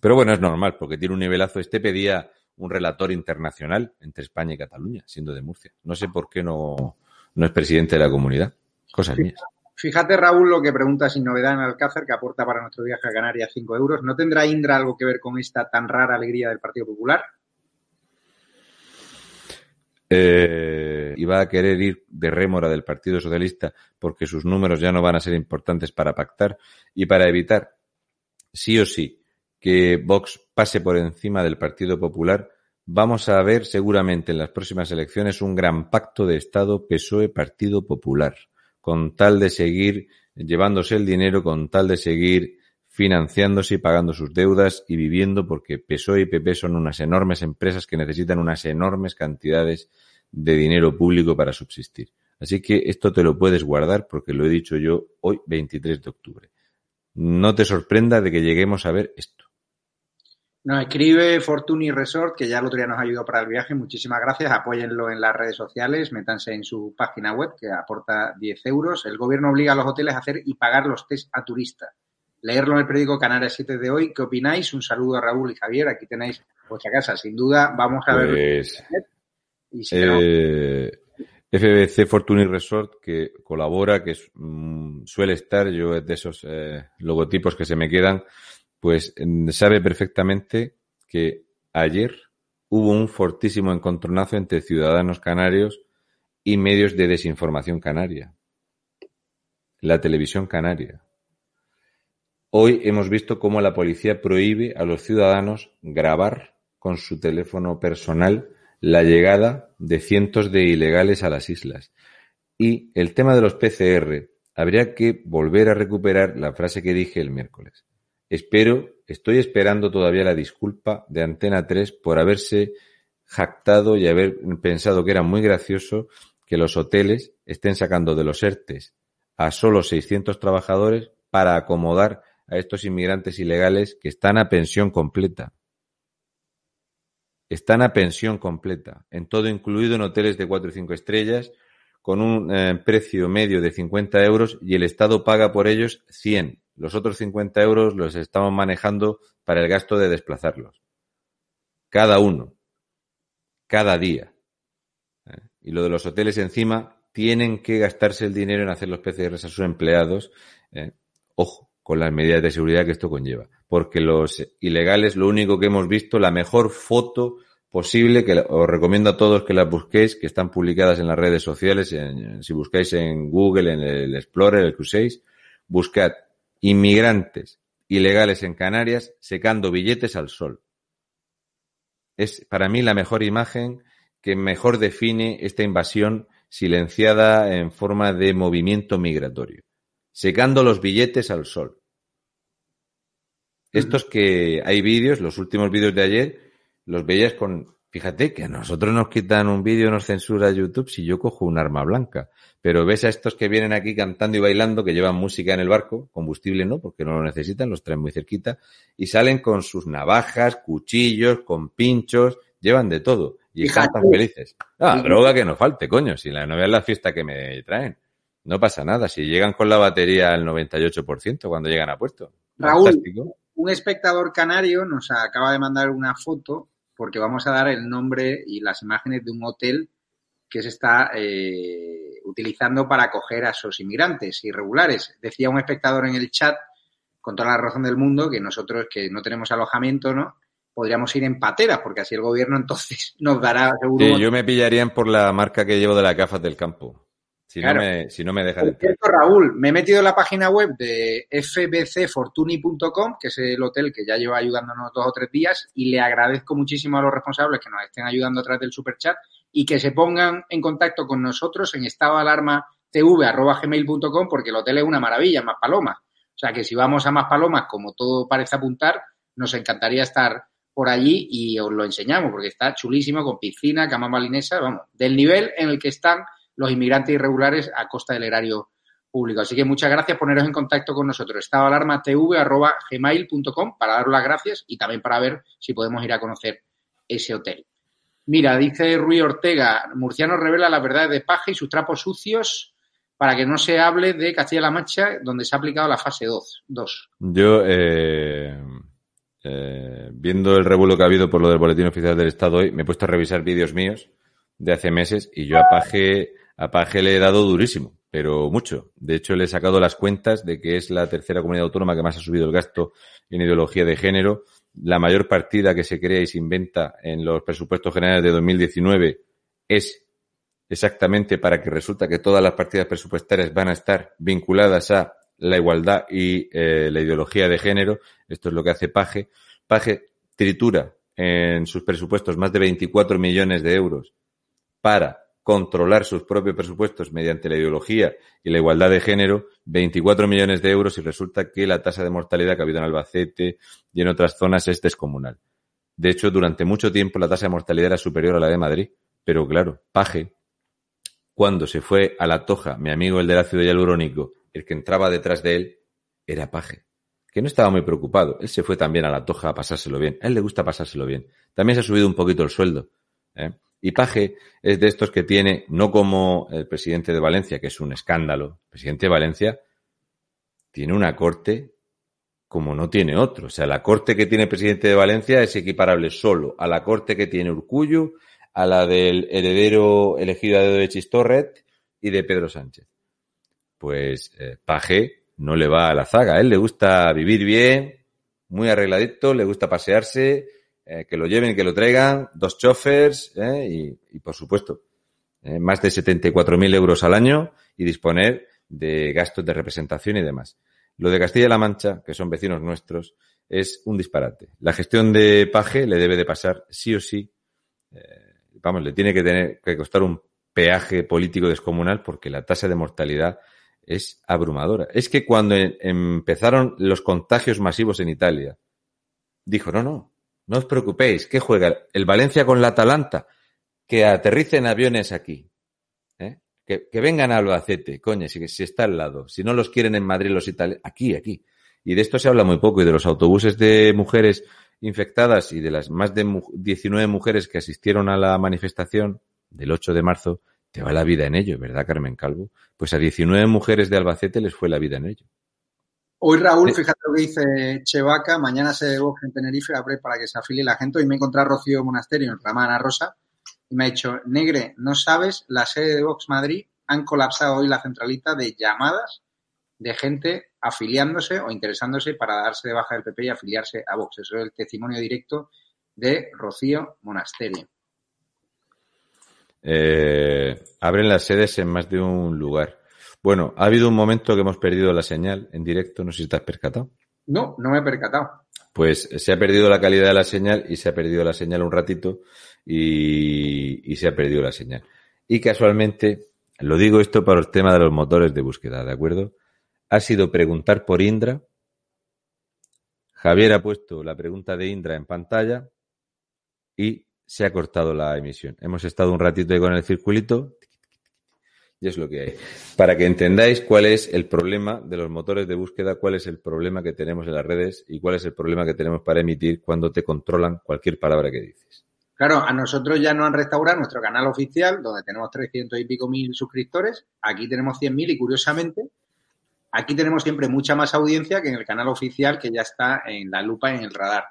Pero bueno, es normal, porque tiene un nivelazo. Este pedía un relator internacional entre España y Cataluña, siendo de Murcia. No sé por qué no, no es presidente de la comunidad. Cosas mías. Fíjate, Raúl, lo que pregunta sin novedad en Alcácer, que aporta para nuestro viaje a Canarias 5 euros. ¿No tendrá Indra algo que ver con esta tan rara alegría del Partido Popular? Eh, y va a querer ir de rémora del Partido Socialista porque sus números ya no van a ser importantes para pactar y para evitar, sí o sí, que Vox pase por encima del Partido Popular, vamos a ver seguramente en las próximas elecciones un gran pacto de Estado PSOE-Partido Popular, con tal de seguir llevándose el dinero, con tal de seguir financiándose y pagando sus deudas y viviendo porque PSOE y PP son unas enormes empresas que necesitan unas enormes cantidades de dinero público para subsistir. Así que esto te lo puedes guardar porque lo he dicho yo hoy 23 de octubre. No te sorprenda de que lleguemos a ver esto. Nos escribe Fortuny Resort, que ya el otro día nos ayudó para el viaje. Muchísimas gracias. Apóyenlo en las redes sociales. Métanse en su página web, que aporta 10 euros. El gobierno obliga a los hoteles a hacer y pagar los test a turistas leerlo en el periódico Canarias 7 de hoy. ¿Qué opináis? Un saludo a Raúl y Javier. Aquí tenéis vuestra casa. Sin duda, vamos a ver. Pues, eh, FBC Fortuny Resort, que colabora, que mm, suele estar, yo es de esos eh, logotipos que se me quedan, pues mm, sabe perfectamente que ayer hubo un fortísimo encontronazo entre ciudadanos canarios y medios de desinformación canaria. La televisión canaria. Hoy hemos visto cómo la policía prohíbe a los ciudadanos grabar con su teléfono personal la llegada de cientos de ilegales a las islas. Y el tema de los PCR, habría que volver a recuperar la frase que dije el miércoles. Espero, estoy esperando todavía la disculpa de Antena 3 por haberse jactado y haber pensado que era muy gracioso que los hoteles estén sacando de los ERTES a solo 600 trabajadores para acomodar a estos inmigrantes ilegales que están a pensión completa. Están a pensión completa, en todo incluido en hoteles de 4 y 5 estrellas, con un eh, precio medio de 50 euros y el Estado paga por ellos 100. Los otros 50 euros los estamos manejando para el gasto de desplazarlos. Cada uno. Cada día. ¿Eh? Y lo de los hoteles encima, tienen que gastarse el dinero en hacer los PCRs a sus empleados. ¿eh? Ojo, con las medidas de seguridad que esto conlleva. Porque los ilegales, lo único que hemos visto, la mejor foto posible, que os recomiendo a todos que las busquéis, que están publicadas en las redes sociales, en, si buscáis en Google, en el Explorer, el que buscad inmigrantes ilegales en Canarias secando billetes al sol. Es para mí la mejor imagen que mejor define esta invasión silenciada en forma de movimiento migratorio secando los billetes al sol. Estos que hay vídeos, los últimos vídeos de ayer, los veías con, fíjate que a nosotros nos quitan un vídeo, nos censura YouTube si yo cojo un arma blanca. Pero ves a estos que vienen aquí cantando y bailando, que llevan música en el barco, combustible no, porque no lo necesitan, los traen muy cerquita, y salen con sus navajas, cuchillos, con pinchos, llevan de todo. Y están tan felices. Ah, droga que no falte, coño, si la novia es la fiesta que me traen. No pasa nada, si llegan con la batería al 98% cuando llegan a puesto. Raúl, Fantástico. un espectador canario nos acaba de mandar una foto porque vamos a dar el nombre y las imágenes de un hotel que se está eh, utilizando para acoger a esos inmigrantes irregulares. Decía un espectador en el chat, con toda la razón del mundo, que nosotros que no tenemos alojamiento, ¿no? Podríamos ir en pateras, porque así el gobierno entonces nos dará seguro. Sí, yo me pillarían por la marca que llevo de la gafas del campo. Si, no me, si no me deja de cierto, Raúl, me he metido en la página web de fbcfortuni.com, que es el hotel que ya lleva ayudándonos dos o tres días, y le agradezco muchísimo a los responsables que nos estén ayudando a través del superchat y que se pongan en contacto con nosotros en estado de alarma tv.gmail.com porque el hotel es una maravilla, más palomas. O sea que si vamos a más palomas, como todo parece apuntar, nos encantaría estar por allí y os lo enseñamos porque está chulísimo con piscina, cama malinesa, vamos, del nivel en el que están los inmigrantes irregulares a costa del erario público. Así que muchas gracias por poneros en contacto con nosotros. Tv.gmail.com para daros las gracias y también para ver si podemos ir a conocer ese hotel. Mira, dice Rui Ortega, Murciano revela la verdad de Paje y sus trapos sucios para que no se hable de Castilla-La Mancha, donde se ha aplicado la fase 2. Yo, eh, eh, viendo el revuelo que ha habido por lo del Boletín Oficial del Estado hoy, me he puesto a revisar vídeos míos de hace meses y yo a Paje a Paje le he dado durísimo, pero mucho. De hecho, le he sacado las cuentas de que es la tercera comunidad autónoma que más ha subido el gasto en ideología de género. La mayor partida que se crea y se inventa en los presupuestos generales de 2019 es exactamente para que resulta que todas las partidas presupuestarias van a estar vinculadas a la igualdad y eh, la ideología de género. Esto es lo que hace Paje. Paje tritura en sus presupuestos más de 24 millones de euros para controlar sus propios presupuestos mediante la ideología y la igualdad de género 24 millones de euros y resulta que la tasa de mortalidad que ha habido en Albacete y en otras zonas es descomunal. De hecho, durante mucho tiempo la tasa de mortalidad era superior a la de Madrid, pero claro, Paje, cuando se fue a la Toja, mi amigo el del ácido hialurónico, el que entraba detrás de él, era Paje, que no estaba muy preocupado. Él se fue también a la Toja a pasárselo bien. A él le gusta pasárselo bien. También se ha subido un poquito el sueldo. ¿eh? Y Paje es de estos que tiene, no como el presidente de Valencia, que es un escándalo. El presidente de Valencia tiene una corte como no tiene otro. O sea, la corte que tiene el presidente de Valencia es equiparable solo a la corte que tiene Urcullo, a la del heredero elegido de Chistorret y de Pedro Sánchez. Pues eh, Paje no le va a la zaga. A él le gusta vivir bien, muy arregladito, le gusta pasearse, eh, que lo lleven, que lo traigan, dos chofers eh, y, por supuesto, eh, más de 74.000 euros al año y disponer de gastos de representación y demás. Lo de Castilla-La Mancha, que son vecinos nuestros, es un disparate. La gestión de Paje le debe de pasar sí o sí. vamos, le tiene que tener que costar un peaje político descomunal porque la tasa de mortalidad es abrumadora. Es que cuando empezaron los contagios masivos en Italia, dijo, no, no, no os preocupéis, ¿qué juega? El Valencia con la Atalanta. Que aterricen aviones aquí. ¿eh? Que, vengan a Albacete, coño, si, si está al lado. Si no los quieren en Madrid los italianos, aquí, aquí. Y de esto se habla muy poco y de los autobuses de mujeres infectadas y de las más de 19 mujeres que asistieron a la manifestación del 8 de marzo, te va la vida en ello, ¿verdad, Carmen Calvo? Pues a 19 mujeres de Albacete les fue la vida en ello. Hoy Raúl, fíjate lo que dice Chevaca, mañana se Vox en Tenerife, abre para que se afilie la gente. Hoy me encontré a Rocío Monasterio en Ramana Rosa y me ha dicho, Negre, no sabes, la sede de Vox Madrid han colapsado hoy la centralita de llamadas de gente afiliándose o interesándose para darse de baja del PP y afiliarse a Vox. Eso es el testimonio directo de Rocío Monasterio. Eh, abren las sedes en más de un lugar. Bueno, ha habido un momento que hemos perdido la señal en directo, no sé si te has percatado. No, no me he percatado. Pues se ha perdido la calidad de la señal y se ha perdido la señal un ratito y, se ha perdido la señal. Y casualmente, lo digo esto para el tema de los motores de búsqueda, ¿de acuerdo? Ha sido preguntar por Indra, Javier ha puesto la pregunta de Indra en pantalla y se ha cortado la emisión. Hemos estado un ratito ahí con el circulito y es lo que hay. Para que entendáis cuál es el problema de los motores de búsqueda, cuál es el problema que tenemos en las redes y cuál es el problema que tenemos para emitir cuando te controlan cualquier palabra que dices. Claro, a nosotros ya nos han restaurado nuestro canal oficial, donde tenemos 300 y pico mil suscriptores. Aquí tenemos 100.000 y curiosamente, aquí tenemos siempre mucha más audiencia que en el canal oficial que ya está en la lupa, en el radar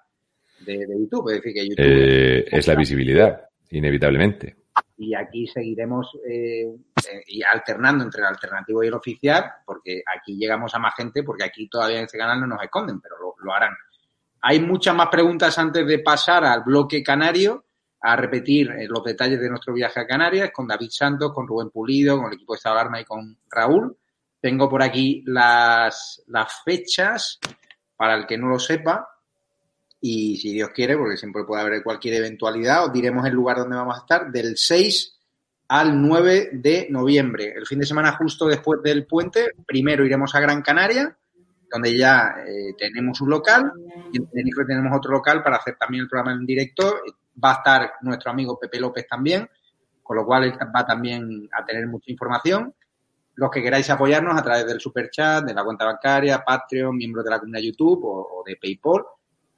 de, de YouTube. Es decir, que YouTube Eh, es la visibilidad, inevitablemente. Y aquí seguiremos eh, eh, y alternando entre el alternativo y el oficial, porque aquí llegamos a más gente, porque aquí todavía en este canal no nos esconden, pero lo, harán. Hay muchas más preguntas antes de pasar al bloque canario, a repetir eh, los detalles de nuestro viaje a Canarias con David Santos, con Rubén Pulido, con el equipo de Estado de Alarma y con Raúl. Tengo por aquí las, las fechas, para el que no lo sepa, y si Dios quiere, porque siempre puede haber cualquier eventualidad, os diremos el lugar donde vamos a estar, del 6 al 9 de noviembre. El fin de semana justo después del puente, primero iremos a Gran Canaria, donde ya eh, tenemos un local, y en Tenerife tenemos otro local para hacer también el programa en directo. Va a estar nuestro amigo Pepe López también, con lo cual va también a tener mucha información. Los que queráis apoyarnos a través del super chat, de la cuenta bancaria, Patreon, miembros de la comunidad YouTube o de PayPal.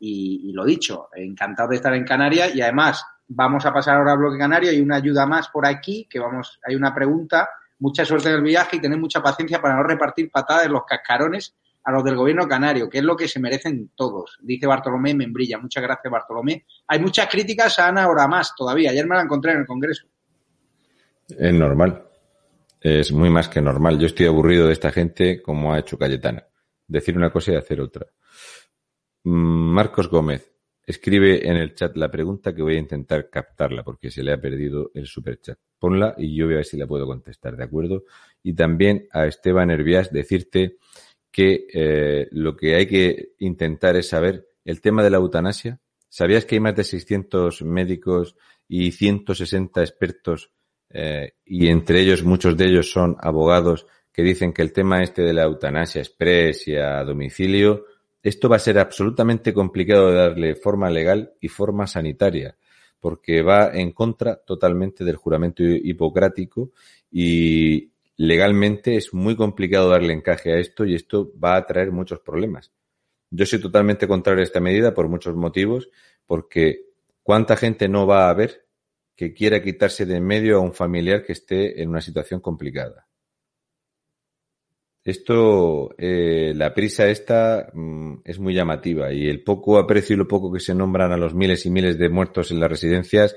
Y, y, lo dicho, encantado de estar en Canarias y además vamos a pasar ahora al bloque canario. Hay una ayuda más por aquí, que vamos, hay una pregunta. Mucha suerte en el viaje y tened mucha paciencia para no repartir patadas los cascarones a los del gobierno canario, que es lo que se merecen todos, dice Bartolomé Membrilla. Muchas gracias, Bartolomé. Hay muchas críticas a Ana ahora más todavía. Ayer me la encontré en el Congreso. Es normal. Es muy más que normal. Yo estoy aburrido de esta gente como ha hecho Cayetana. Decir una cosa y hacer otra. Marcos Gómez escribe en el chat la pregunta que voy a intentar captarla porque se le ha perdido el superchat. Ponla y yo voy a ver si la puedo contestar, ¿de acuerdo? Y también a Esteban Herbias decirte que eh, lo que hay que intentar es saber el tema de la eutanasia. ¿Sabías que hay más de 600 médicos y 160 expertos eh, y entre ellos muchos de ellos son abogados que dicen que el tema este de la eutanasia express y a domicilio esto va a ser absolutamente complicado de darle forma legal y forma sanitaria, porque va en contra totalmente del juramento hipocrático y legalmente es muy complicado darle encaje a esto y esto va a traer muchos problemas. Yo soy totalmente contrario a esta medida por muchos motivos, porque ¿cuánta gente no va a haber que quiera quitarse de en medio a un familiar que esté en una situación complicada? Esto, eh, la prisa esta mm, es muy llamativa y el poco aprecio y lo poco que se nombran a los miles y miles de muertos en las residencias,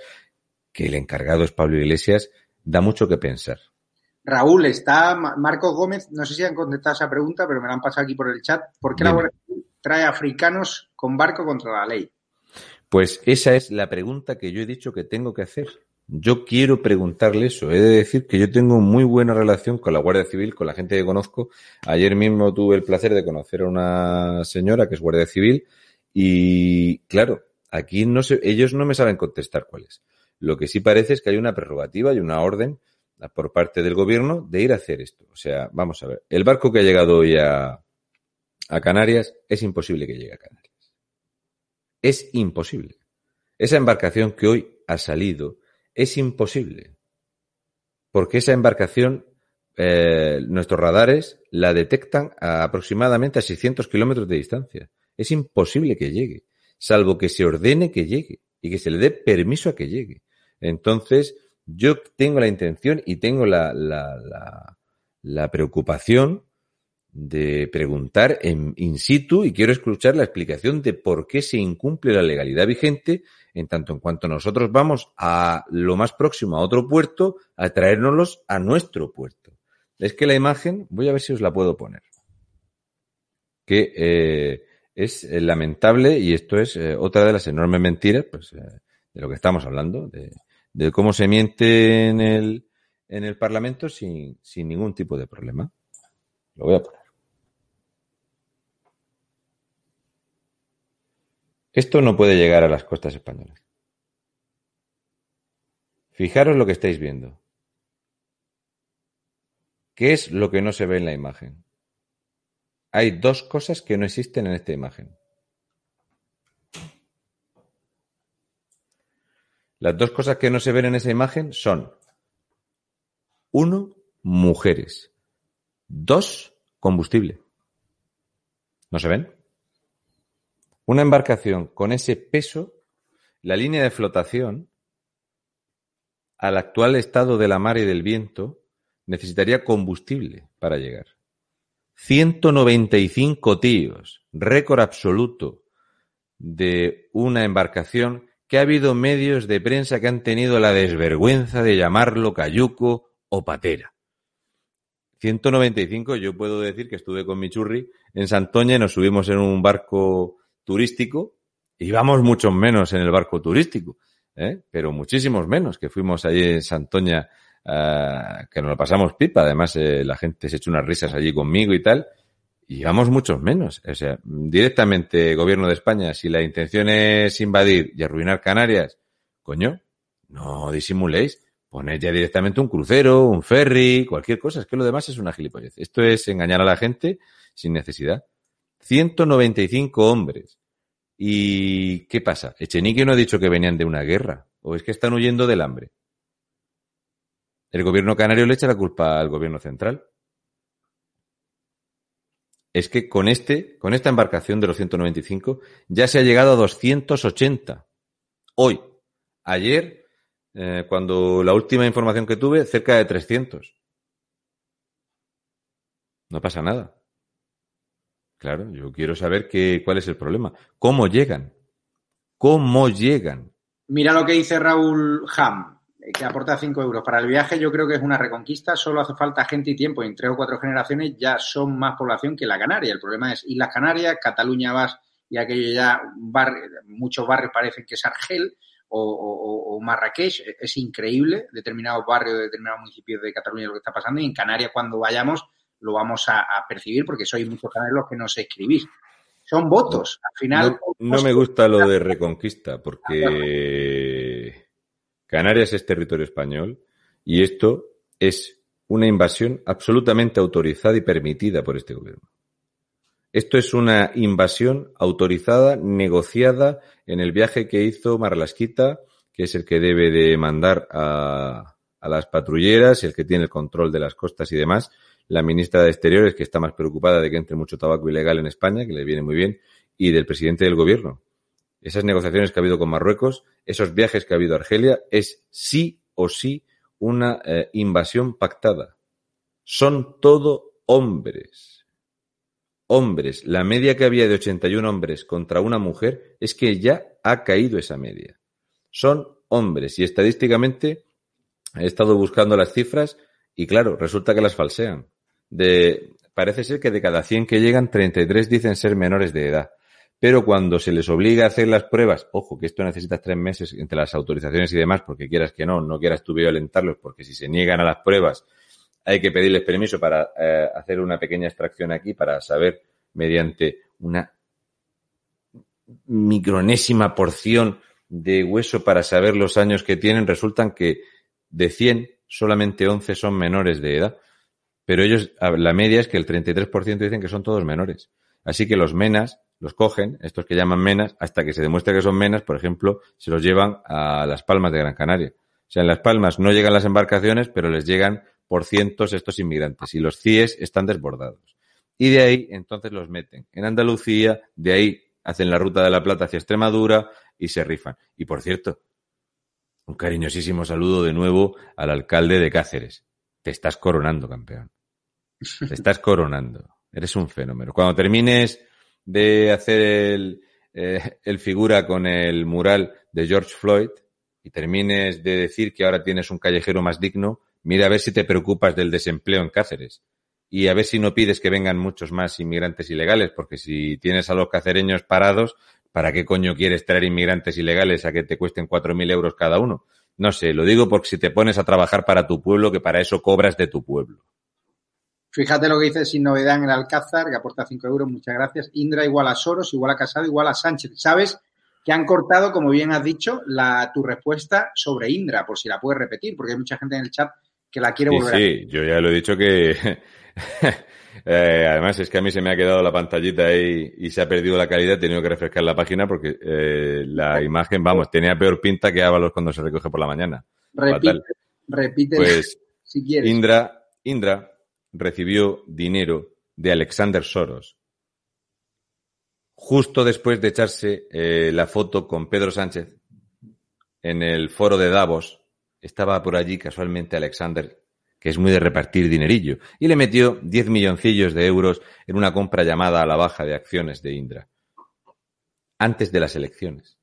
que el encargado es Pablo Iglesias, da mucho que pensar. Raúl, está Marcos Gómez, no sé si han contestado esa pregunta, pero me la han pasado aquí por el chat. ¿Por qué Bien. la Guardia Civil trae africanos con barco contra la ley? Pues esa es la pregunta que yo he dicho que tengo que hacer. Yo quiero preguntarle eso. He de decir que yo tengo muy buena relación con la Guardia Civil, con la gente que conozco. Ayer mismo tuve el placer de conocer a una señora que es Guardia Civil y, claro, aquí no sé, ellos no me saben contestar cuál es. Lo que sí parece es que hay una prerrogativa y una orden por parte del gobierno de ir a hacer esto. O sea, vamos a ver. El barco que ha llegado hoy a, a Canarias es imposible que llegue a Canarias. Es imposible. Esa embarcación que hoy ha salido es imposible. Porque esa embarcación, eh, nuestros radares la detectan a aproximadamente a 600 kilómetros de distancia. Es imposible que llegue, salvo que se ordene que llegue y que se le dé permiso a que llegue. Entonces, yo tengo la intención y tengo la, la, la, la preocupación de preguntar en in situ y quiero escuchar la explicación de por qué se incumple la legalidad vigente en tanto en cuanto nosotros vamos a lo más próximo a otro puerto a traérnoslos a nuestro puerto. Es que la imagen, voy a ver si os la puedo poner, que eh, es lamentable y esto es eh, otra de las enormes mentiras pues, eh, de lo que estamos hablando, de, de, cómo se miente en el, en el Parlamento sin, sin ningún tipo de problema. Lo voy a poner. Esto no puede llegar a las costas españolas. Fijaros lo que estáis viendo. ¿Qué es lo que no se ve en la imagen? Hay dos cosas que no existen en esta imagen. Las dos cosas que no se ven en esa imagen son, uno, mujeres. Dos, combustible. ¿No se ven? Una embarcación con ese peso, la línea de flotación, al actual estado de la mar y del viento, necesitaría combustible para llegar. 195 tíos, récord absoluto de una embarcación que ha habido medios de prensa que han tenido la desvergüenza de llamarlo cayuco o patera. 195, yo puedo decir que estuve con mi churri en Santoña y nos subimos en un barco turístico, íbamos muchos menos en el barco turístico, ¿eh? pero muchísimos menos que fuimos allí en Santoña, uh, que nos lo pasamos pipa, además eh, la gente se echó unas risas allí conmigo y tal, y íbamos muchos menos. O sea, directamente gobierno de España, si la intención es invadir y arruinar Canarias, coño, no disimuléis. Poned ya directamente un crucero, un ferry, cualquier cosa. Es que lo demás es una gilipollez. Esto es engañar a la gente sin necesidad. 195 hombres. ¿Y qué pasa? Echenique no ha dicho que venían de una guerra. ¿O es que están huyendo del hambre? El gobierno canario le echa la culpa al gobierno central. Es que con este, con esta embarcación de los 195, ya se ha llegado a 280. Hoy. Ayer, eh, cuando la última información que tuve, cerca de 300. No pasa nada. Claro, yo quiero saber qué, cuál es el problema. ¿Cómo llegan? ¿Cómo llegan? Mira lo que dice Raúl Ham, que aporta 5 euros. Para el viaje yo creo que es una reconquista, solo hace falta gente y tiempo. En tres o cuatro generaciones ya son más población que la Canaria. El problema es Islas Canarias, Cataluña vas y aquello ya, bar, muchos barrios parecen que es Argel o, Marrakech. Es increíble, determinados barrios, determinados municipios de Cataluña lo que está pasando. Y en Canarias cuando vayamos lo vamos a, a percibir porque sois muchos canales los que no se escribís. Son votos. Al final. No, no me gusta lo de reconquista porque Canarias es territorio español y esto es una invasión absolutamente autorizada y permitida por este gobierno. Esto es una invasión autorizada, negociada en el viaje que hizo Marlasquita, que es el que debe de mandar a, a las patrulleras, el que tiene el control de las costas y demás la ministra de Exteriores, que está más preocupada de que entre mucho tabaco ilegal en España, que le viene muy bien, y del presidente del gobierno. Esas negociaciones que ha habido con Marruecos, esos viajes que ha habido a Argelia, es sí o sí una eh, invasión pactada. Son todo hombres. Hombres. La media que había de 81 hombres contra una mujer es que ya ha caído esa media. Son hombres y estadísticamente he estado buscando las cifras y claro, resulta que las falsean de, parece ser que de cada 100 que llegan, 33 dicen ser menores de edad. Pero cuando se les obliga a hacer las pruebas, ojo, que esto necesitas tres meses entre las autorizaciones y demás, porque quieras que no, no quieras tú violentarlos, porque si se niegan a las pruebas, hay que pedirles permiso para eh, hacer una pequeña extracción aquí, para saber mediante una micronésima porción de hueso para saber los años que tienen, resultan que de 100, solamente 11 son menores de edad. Pero ellos, la media es que el 33% dicen que son todos menores. Así que los menas los cogen, estos que llaman menas, hasta que se demuestre que son menas, por ejemplo, se los llevan a Las Palmas de Gran Canaria. O sea, en Las Palmas no llegan las embarcaciones, pero les llegan por cientos estos inmigrantes y los CIES están desbordados. Y de ahí entonces los meten en Andalucía, de ahí hacen la ruta de la Plata hacia Extremadura y se rifan. Y por cierto, un cariñosísimo saludo de nuevo al alcalde de Cáceres. Te estás coronando, campeón. Te estás coronando. Eres un fenómeno. Cuando termines de hacer el, eh, el figura con el mural de George Floyd y termines de decir que ahora tienes un callejero más digno, mira a ver si te preocupas del desempleo en Cáceres. Y a ver si no pides que vengan muchos más inmigrantes ilegales, porque si tienes a los cacereños parados, ¿para qué coño quieres traer inmigrantes ilegales a que te cuesten cuatro mil euros cada uno? No sé, lo digo porque si te pones a trabajar para tu pueblo, que para eso cobras de tu pueblo. Fíjate lo que dice sin novedad en el Alcázar, que aporta 5 euros, muchas gracias. Indra igual a Soros, igual a Casado, igual a Sánchez. ¿Sabes que han cortado, como bien has dicho, la, tu respuesta sobre Indra, por si la puedes repetir, porque hay mucha gente en el chat que la quiere sí, volver sí, yo ya lo he dicho que Eh, además, es que a mí se me ha quedado la pantallita ahí y se ha perdido la calidad. He tenido que refrescar la página porque eh, la imagen, vamos, tenía peor pinta que Ábalos cuando se recoge por la mañana. Repite, repite Pues si quieres. Indra, Indra recibió dinero de Alexander Soros justo después de echarse eh, la foto con Pedro Sánchez en el foro de Davos. Estaba por allí casualmente Alexander, que es muy de repartir dinerillo, y le metió 10 milloncillos de euros en una compra llamada a la baja de acciones de Indra, antes de las elecciones.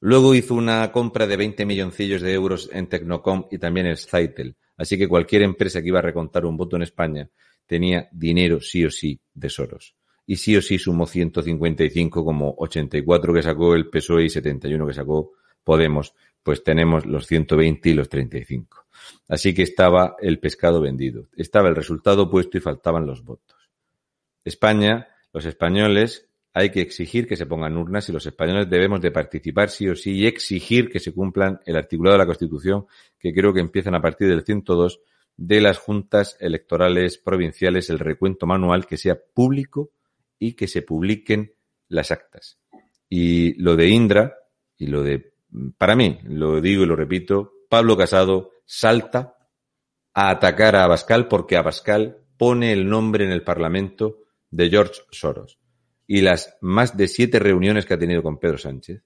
Luego hizo una compra de 20 milloncillos de euros en Tecnocom y también en Zeitel. Así que cualquier empresa que iba a recontar un voto en España tenía dinero sí o sí de Soros. Y sí o sí sumó 155 como 84 que sacó el PSOE y 71 que sacó Podemos. Pues tenemos los 120 y los 35. Así que estaba el pescado vendido. Estaba el resultado puesto y faltaban los votos. España, los españoles, hay que exigir que se pongan urnas y los españoles debemos de participar sí o sí y exigir que se cumplan el articulado de la Constitución que creo que empiezan a partir del 102 de las juntas electorales provinciales el recuento manual que sea público y que se publiquen las actas. Y lo de Indra y lo de, para mí, lo digo y lo repito, Pablo Casado salta a atacar a Abascal porque Abascal pone el nombre en el Parlamento de George Soros y las más de siete reuniones que ha tenido con Pedro Sánchez.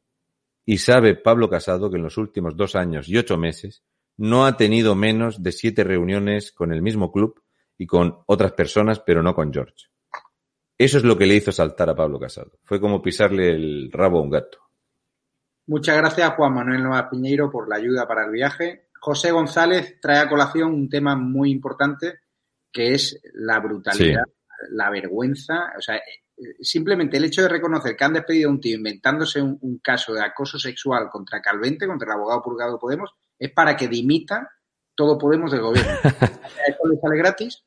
Y sabe Pablo Casado que en los últimos dos años y ocho meses no ha tenido menos de siete reuniones con el mismo club y con otras personas, pero no con George. Eso es lo que le hizo saltar a Pablo Casado. Fue como pisarle el rabo a un gato. Muchas gracias, Juan Manuel Nueva Piñeiro, por la ayuda para el viaje. José González trae a colación un tema muy importante que es la brutalidad, sí. la vergüenza. O sea, simplemente el hecho de reconocer que han despedido a un tío inventándose un, un, caso de acoso sexual contra Calvente, contra el abogado purgado de Podemos, es para que dimita todo Podemos del gobierno. ¿Esto le sale gratis?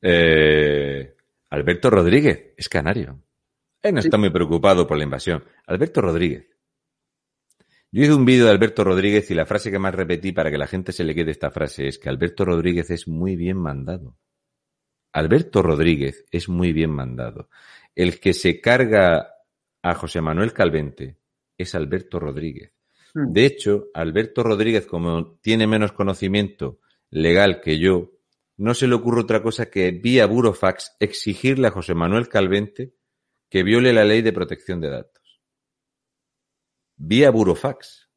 Eh, Alberto Rodríguez es canario. Él no sí. está muy preocupado por la invasión. Alberto Rodríguez. Yo hice un vídeo de Alberto Rodríguez y la frase que más repetí para que la gente se le quede esta frase es que Alberto Rodríguez es muy bien mandado. Alberto Rodríguez es muy bien mandado. El que se carga a José Manuel Calvente es Alberto Rodríguez. De hecho, Alberto Rodríguez, como tiene menos conocimiento legal que yo, no se le ocurre otra cosa que vía Burofax exigirle a José Manuel Calvente que viole la ley de protección de datos. Vía Burofax.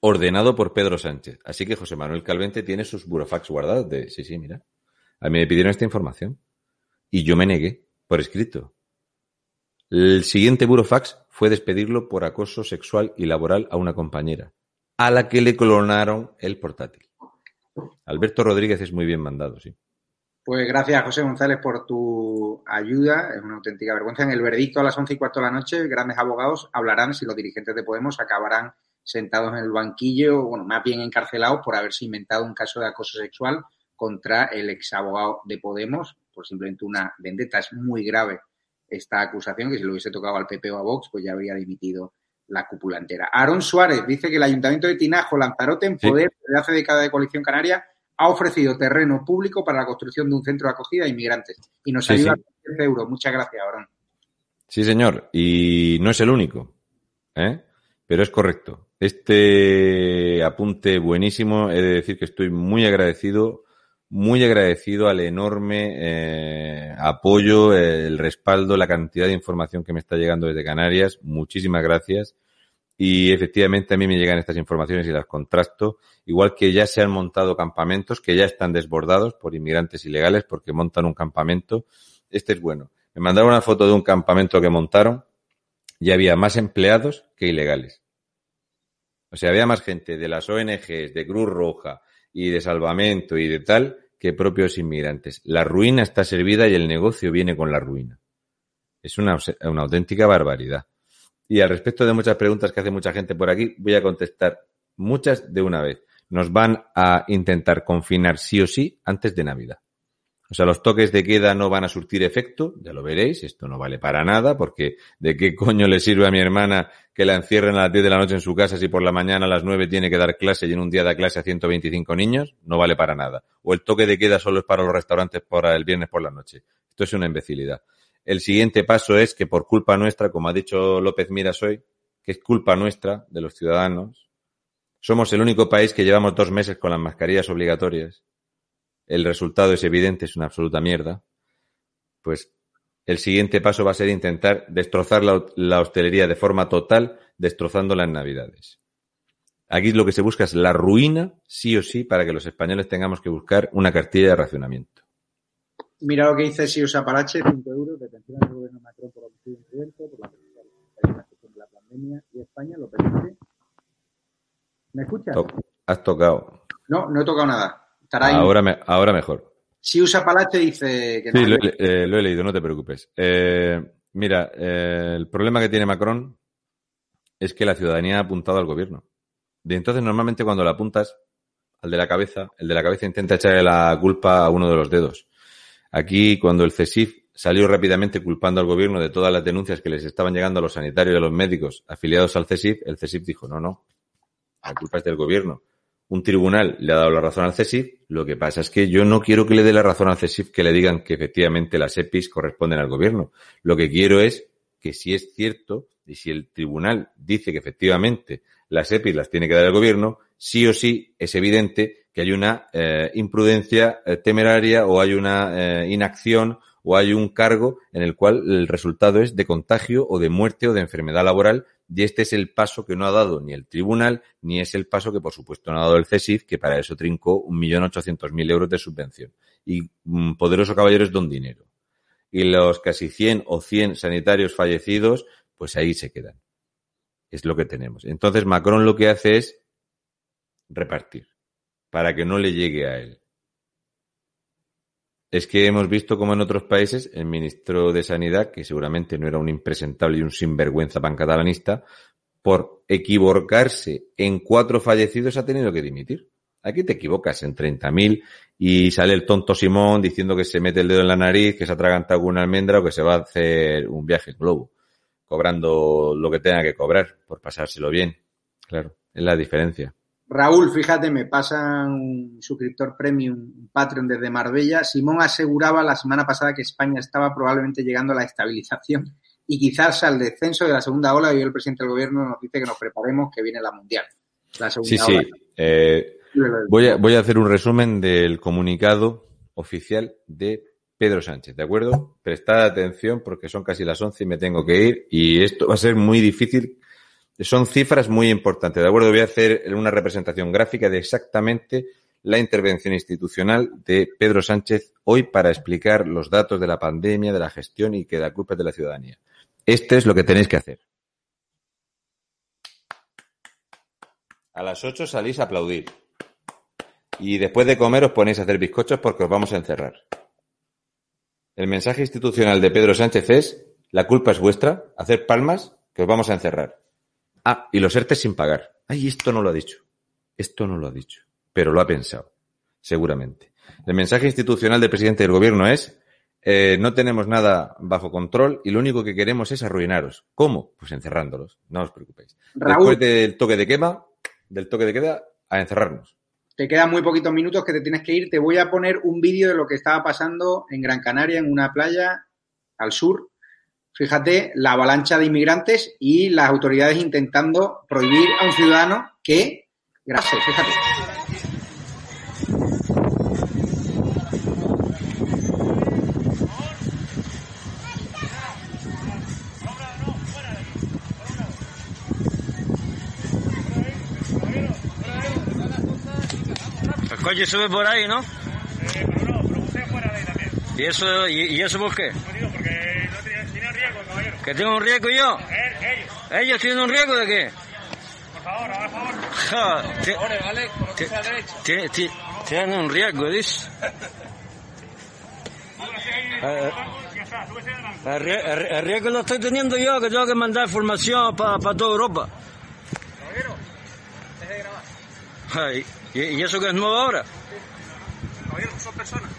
Ordenado por Pedro Sánchez. Así que José Manuel Calvente tiene sus Burofax guardados de, sí, sí, mira. A mí me pidieron esta información. Y yo me negué, por escrito. El siguiente burofax fue despedirlo por acoso sexual y laboral a una compañera, a la que le clonaron el portátil. Alberto Rodríguez es muy bien mandado, sí. Pues gracias, José González, por tu ayuda. Es una auténtica vergüenza. En el veredicto a las once y cuarto de la noche, grandes abogados hablarán si los dirigentes de Podemos acabarán sentados en el banquillo, bueno, más bien encarcelados por haberse inventado un caso de acoso sexual contra el ex abogado de Podemos por simplemente una vendetta. Es muy grave esta acusación, que si lo hubiese tocado al PP o a Vox, pues ya habría dimitido la cúpula entera. Aaron Suárez dice que el Ayuntamiento de Tinajo, Lanzarote, en poder sí. desde hace décadas de coalición canaria, ha ofrecido terreno público para la construcción de un centro de acogida a inmigrantes y nos sí, ayuda sí. a 10 euros. Muchas gracias, Aaron. Sí, señor. Y no es el único, ¿eh? pero es correcto. Este apunte buenísimo, he de decir que estoy muy agradecido muy agradecido al enorme eh, apoyo, el respaldo, la cantidad de información que me está llegando desde Canarias. Muchísimas gracias. Y efectivamente a mí me llegan estas informaciones y las contrasto, igual que ya se han montado campamentos que ya están desbordados por inmigrantes ilegales porque montan un campamento. Este es bueno. Me mandaron una foto de un campamento que montaron y había más empleados que ilegales. O sea, había más gente de las ONGs, de Cruz Roja y de salvamento y de tal que propios inmigrantes. La ruina está servida y el negocio viene con la ruina. Es una, una auténtica barbaridad. Y al respecto de muchas preguntas que hace mucha gente por aquí, voy a contestar muchas de una vez. Nos van a intentar confinar sí o sí antes de Navidad. O sea, los toques de queda no van a surtir efecto, ya lo veréis, esto no vale para nada, porque ¿de qué coño le sirve a mi hermana que la encierren a las 10 de la noche en su casa si por la mañana a las 9 tiene que dar clase y en un día da clase a 125 niños? No vale para nada. O el toque de queda solo es para los restaurantes para el viernes por la noche. Esto es una imbecilidad. El siguiente paso es que por culpa nuestra, como ha dicho López Miras hoy, que es culpa nuestra, de los ciudadanos, somos el único país que llevamos dos meses con las mascarillas obligatorias el resultado es evidente, es una absoluta mierda, pues el siguiente paso va a ser intentar destrozar la, hostelería de forma total, destrozándola en Navidades. Aquí lo que se busca es la ruina, sí o sí, para que los españoles tengamos que buscar una cartilla de racionamiento. Mira lo que dice Sius Apalache, 5 euros, detención del gobierno Macron por homicidio imprudente, por la de la pandemia y España lo permite. ¿Me escuchas? Has tocado. No, no he tocado nada. Ahora, ahora mejor. Si usa Palache dice que no. Sí, eh, lo, he, leído, no te preocupes. Eh, mira, eh, el problema que tiene Macron es que la ciudadanía ha apuntado al gobierno. De entonces, normalmente cuando la apuntas al de la cabeza, el de la cabeza intenta echarle la culpa a uno de los dedos. Aquí, cuando el CESIF salió rápidamente culpando al gobierno de todas las denuncias que les estaban llegando a los sanitarios y a los médicos afiliados al CESIF, el CESIF dijo, no, no, la culpa es del gobierno un tribunal le ha dado la razón al CESIF, lo que pasa es que yo no quiero que le dé la razón al CESIF que le digan que efectivamente las EPIs corresponden al gobierno. Lo que quiero es que si es cierto y si el tribunal dice que efectivamente las EPIs las tiene que dar el gobierno, sí o sí es evidente que hay una eh, imprudencia eh, temeraria o hay una eh, inacción o hay un cargo en el cual el resultado es de contagio o de muerte o de enfermedad laboral y este es el paso que no ha dado ni el tribunal, ni es el paso que, por supuesto, no ha dado el CESIF, que para eso trincó 1.800.000 euros de subvención. Y mm, poderoso caballero es don dinero. Y los casi 100 o 100 sanitarios fallecidos, pues ahí se quedan. Es lo que tenemos. Entonces, Macron lo que hace es repartir, para que no le llegue a él es que hemos visto como en otros países el ministro de Sanidad, que seguramente no era un impresentable y un sinvergüenza pancatalanista, por equivocarse en cuatro fallecidos ha tenido que dimitir. Aquí te equivocas en 30.000 y sale el tonto Simón diciendo que se mete el dedo en la nariz, que se ha atragantado con una almendra o que se va a hacer un viaje en globo, cobrando lo que tenga que cobrar por pasárselo bien. Claro, es la diferencia. Raúl, fíjate, me pasa un suscriptor premium, un Patreon desde Marbella. Simón aseguraba la semana pasada que España estaba probablemente llegando a la estabilización y quizás al descenso de la segunda ola. Y hoy el presidente del gobierno nos dice que nos preparemos, que viene la mundial. La sí, sí. Eh, voy, a, voy a hacer un resumen del comunicado oficial de Pedro Sánchez, ¿de acuerdo? Prestad atención porque son casi las 11 y me tengo que ir y esto va a ser muy difícil son cifras muy importantes, ¿de acuerdo? Voy a hacer una representación gráfica de exactamente la intervención institucional de Pedro Sánchez hoy para explicar los datos de la pandemia, de la gestión y que da culpa de la ciudadanía. Este es lo que tenéis que hacer. A las 8 salís a aplaudir. Y después de comer os ponéis a hacer bizcochos porque os vamos a encerrar. El mensaje institucional de Pedro Sánchez es, la culpa es vuestra, hacer palmas, que os vamos a encerrar. Ah, y los ERTE sin pagar. Ay, esto no lo ha dicho. Esto no lo ha dicho. Pero lo ha pensado. Seguramente. El mensaje institucional del presidente del gobierno es, eh, no tenemos nada bajo control y lo único que queremos es arruinaros. ¿Cómo? Pues encerrándolos. No os preocupéis. Después del toque de quema, del toque de queda, a encerrarnos. Te quedan muy poquitos minutos que te tienes que ir. Te voy a poner un vídeo de lo que estaba pasando en Gran Canaria, en una playa al sur, fíjate, la avalancha de inmigrantes y las autoridades intentando prohibir a un ciudadano que, gracias, fíjate. El coche sube por ahí, ¿no? pero no, pero usted fuera de ahí también. ¿Y eso, y, y eso por qué? ¿Que tengo un riesgo yo? ellos. ¿Ellos tienen un riesgo de qué? Por favor, por favor. Por favor, vale, por la derecha. Tienen un riesgo, dice. El, riesgo lo estoy teniendo yo, que tengo que mandar información para toda Europa. Caballero, deje de grabar. ¿y, ¿Y eso que es nuevo ahora? Caballero, son personas.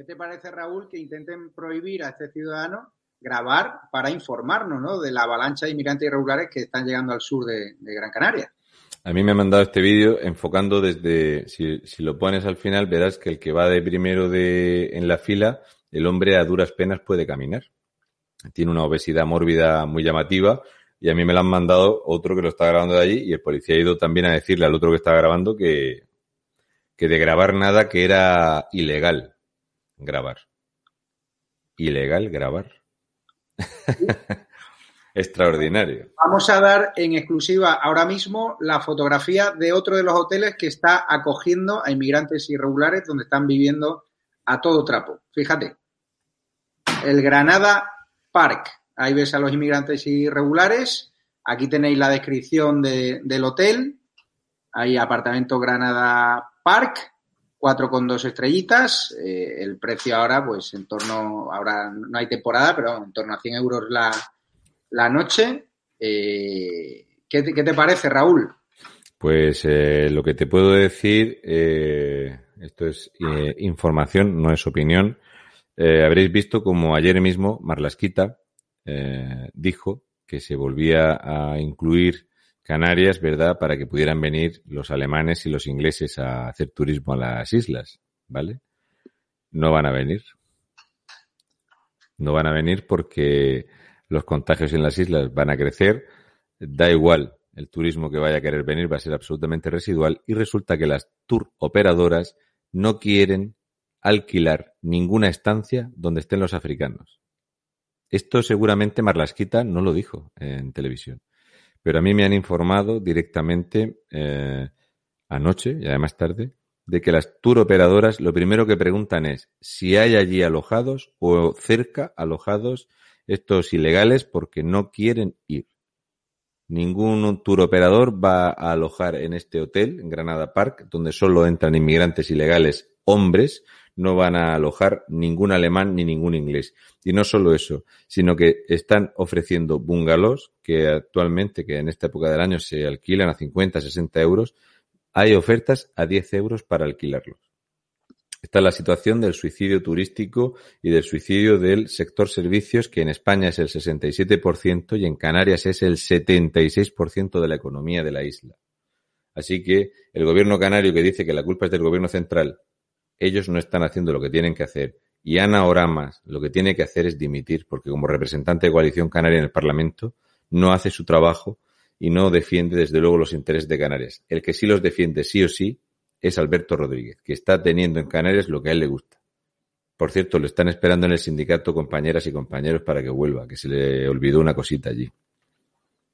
¿Qué te parece, Raúl, que intenten prohibir a este ciudadano grabar para informarnos ¿no? de la avalancha de inmigrantes irregulares que están llegando al sur de, Gran Canaria? A mí me ha mandado este vídeo enfocando desde, si, si, lo pones al final, verás que el que va de primero de, en la fila, el hombre a duras penas puede caminar. Tiene una obesidad mórbida muy llamativa y a mí me lo han mandado otro que lo está grabando de allí y el policía ha ido también a decirle al otro que estaba grabando que, que de grabar nada que era ilegal grabar. Ilegal grabar. Extraordinario. Vamos a dar en exclusiva ahora mismo la fotografía de otro de los hoteles que está acogiendo a inmigrantes irregulares donde están viviendo a todo trapo. Fíjate. El Granada Park. Ahí ves a los inmigrantes irregulares. Aquí tenéis la descripción de, del hotel. Hay apartamento Granada Park, cuatro con dos estrellitas. Eh, el precio ahora, pues en torno, ahora no hay temporada, pero en torno a 100 euros la, la noche. Eh, ¿qué, te, ¿qué, te, parece, Raúl? Pues eh, lo que te puedo decir, esto es información, no es opinión. habréis visto como ayer mismo Marlasquita dijo que se volvía a incluir Canarias, ¿verdad? Para que pudieran venir los alemanes y los ingleses a hacer turismo a las islas, ¿vale? No van a venir. No van a venir porque los contagios en las islas van a crecer, da igual el turismo que vaya a querer venir va a ser absolutamente residual y resulta que las tour operadoras no quieren alquilar ninguna estancia donde estén los africanos. Esto seguramente Marlasquita no lo dijo en televisión, pero a mí me han informado directamente eh, anoche y además tarde de que las tour operadoras lo primero que preguntan es si hay allí alojados o cerca alojados estos ilegales porque no quieren ir. Ningún tour operador va a alojar en este hotel, en Granada Park, donde solo entran inmigrantes ilegales hombres, no van a alojar ningún alemán ni ningún inglés. Y no solo eso, sino que están ofreciendo bungalows que actualmente, que en esta época del año se alquilan a 50, 60 euros, hay ofertas a 10 euros para alquilarlos. Está la situación del suicidio turístico y del suicidio del sector servicios, que en España es el 67% y en Canarias es el 76% de la economía de la isla. Así que el gobierno canario que dice que la culpa es del gobierno central, ellos no están haciendo lo que tienen que hacer. Y Ana Oramas lo que tiene que hacer es dimitir, porque como representante de coalición canaria en el Parlamento no hace su trabajo y no defiende desde luego los intereses de Canarias. El que sí los defiende sí o sí es Alberto Rodríguez, que está teniendo en Canarias lo que a él le gusta. Por cierto, lo están esperando en el sindicato compañeras y compañeros para que vuelva, que se le olvidó una cosita allí.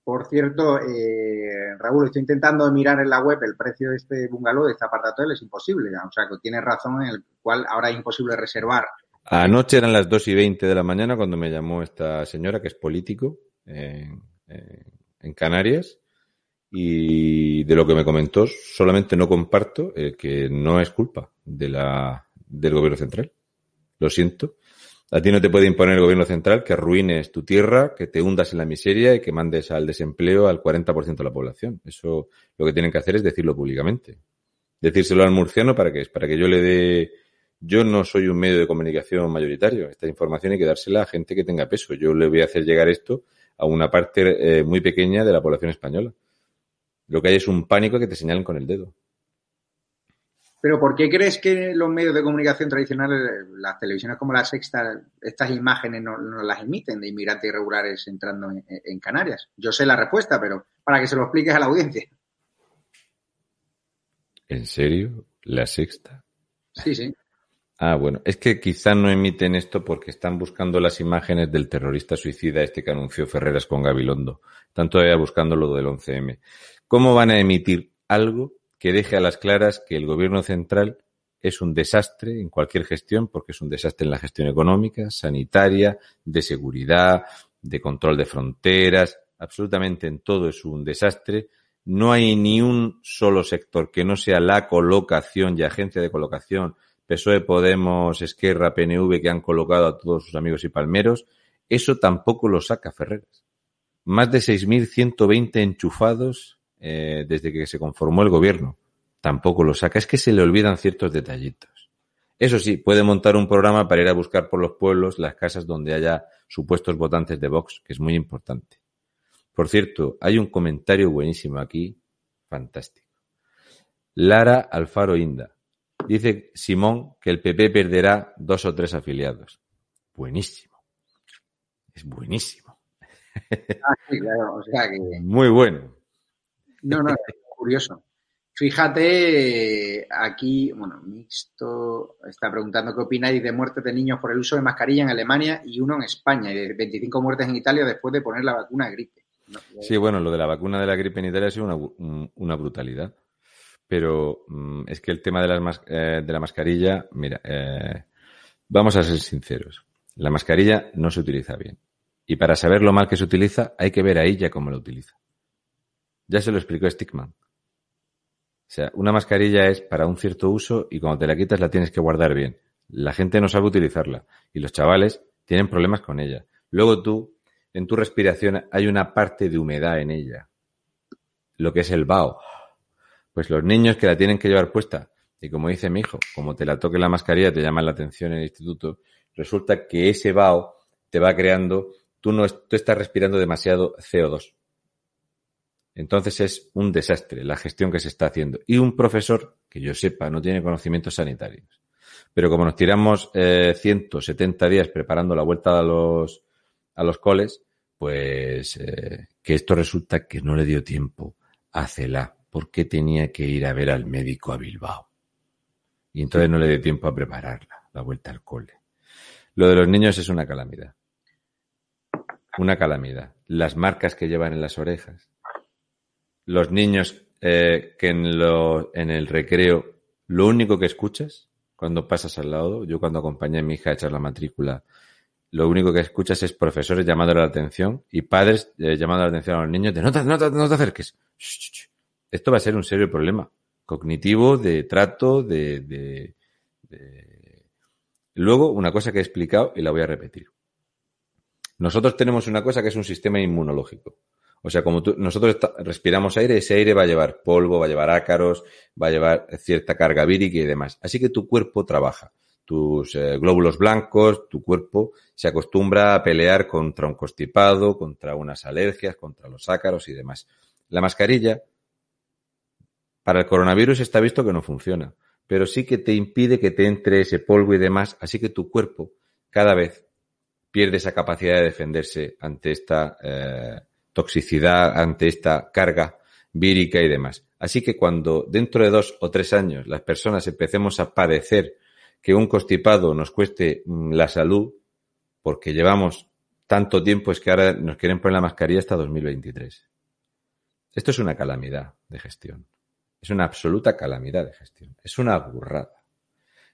Por cierto, eh, Raúl, estoy intentando mirar en la web el precio de este bungalow, de este apartado, es imposible. O sea, que tienes razón en el cual ahora es imposible reservar. Anoche eran las 2 y 20 de la mañana cuando me llamó esta señora, que es político en, en Canarias, y de lo que me comentó, solamente no comparto eh, que no es culpa de la, del gobierno central. Lo siento. A ti no te puede imponer el gobierno central que arruines tu tierra, que te hundas en la miseria y que mandes al desempleo al 40% de la población. Eso lo que tienen que hacer es decirlo públicamente. Decírselo al murciano para que para que yo le dé yo no soy un medio de comunicación mayoritario. Esta información hay que dársela a gente que tenga peso. Yo le voy a hacer llegar esto a una parte eh, muy pequeña de la población española. Lo que hay es un pánico que te señalen con el dedo. Pero ¿por qué crees que los medios de comunicación tradicionales, las televisiones como la Sexta, estas imágenes no, no las emiten de inmigrantes irregulares entrando en, en, Canarias? Yo sé la respuesta, pero para que se lo expliques a la audiencia. ¿En serio? ¿La Sexta? Sí, sí. Ah, bueno, es que quizá no emiten esto porque están buscando las imágenes del terrorista suicida este que anunció Ferreras con Gabilondo. Están todavía buscando lo del 11M. ¿Cómo van a emitir algo que deje a las claras que el gobierno central es un desastre en cualquier gestión, porque es un desastre en la gestión económica, sanitaria, de seguridad, de control de fronteras, absolutamente en todo es un desastre. No hay ni un solo sector que no sea la colocación y agencia de colocación, PSOE, Podemos, Esquerra, PNV, que han colocado a todos sus amigos y palmeros. Eso tampoco lo saca Ferreras. Más de 6.120 enchufados eh, desde que se conformó el gobierno. Tampoco lo saca. Es que se le olvidan ciertos detallitos. Eso sí, puede montar un programa para ir a buscar por los pueblos las casas donde haya supuestos votantes de Vox, que es muy importante. Por cierto, hay un comentario buenísimo aquí, fantástico. Lara Alfaro Inda. Dice Simón que el PP perderá dos o tres afiliados. Buenísimo. Es buenísimo. Ah, sí, claro, o sea que... Muy bueno. No, no, es curioso. Fíjate, aquí, bueno, Mixto está preguntando qué opináis de muertes de niños por el uso de mascarilla en Alemania y uno en España, y de 25 muertes en Italia después de poner la vacuna de gripe. Sí, bueno, lo de la vacuna de la gripe en Italia ha sido una, un- una brutalidad. Pero mm, es que el tema de, las eh, de la mascarilla, mira, eh, vamos a ser sinceros. La mascarilla no se utiliza bien. Y para saber lo mal que se utiliza, hay que ver a ella cómo la utiliza. Ya se lo explicó Stickman. O sea, una mascarilla es para un cierto uso y cuando te la quitas la tienes que guardar bien. La gente no sabe utilizarla y los chavales tienen problemas con ella. Luego tú, en tu respiración, hay una parte de humedad en ella. Lo que es el vaho. Pues los niños que la tienen que llevar puesta, y como dice mi hijo, como te la toque la mascarilla, te llama la atención en el instituto, resulta que ese vaho te va creando, tú no tú estás respirando demasiado CO2. Entonces es un desastre la gestión que se está haciendo. Y un profesor, que yo sepa, no tiene conocimientos sanitarios. Pero como nos tiramos eh, 170 días preparando la vuelta a los, a los coles, pues eh, que esto resulta que no le dio tiempo a Cela, porque tenía que ir a ver al médico a Bilbao. Y entonces no le dio tiempo a prepararla, la vuelta al cole. Lo de los niños es una calamidad. Una calamidad. Las marcas que llevan en las orejas. Los niños eh, que en, lo, en el recreo lo único que escuchas cuando pasas al lado, yo cuando acompañé a mi hija a echar la matrícula, lo único que escuchas es profesores llamándole la atención y padres eh, llamando la atención a los niños de no te, no te- no te acerques. Esto va a ser un serio problema cognitivo, de trato, de, de- de- Luego, una cosa que he explicado y la voy a repetir. Nosotros tenemos una cosa que es un sistema inmunológico. O sea, como tú- nosotros respiramos aire, ese aire va a llevar polvo, va a llevar ácaros, va a llevar cierta carga vírica y demás. Así que tu cuerpo trabaja. Tus eh, glóbulos blancos, tu cuerpo se acostumbra a pelear contra un constipado, contra unas alergias, contra los ácaros y demás. La mascarilla, para el coronavirus está visto que no funciona, pero sí que te impide que te entre ese polvo y demás, así que tu cuerpo cada vez pierde esa capacidad de defenderse ante esta eh, toxicidad, ante esta carga vírica y demás. Así que cuando dentro de dos o tres años las personas empecemos a padecer que un constipado nos cueste mm, la salud, porque llevamos tanto tiempo, es que ahora nos quieren poner la mascarilla hasta 2023. Esto es una calamidad de gestión. Es una absoluta calamidad de gestión. Es una burrada.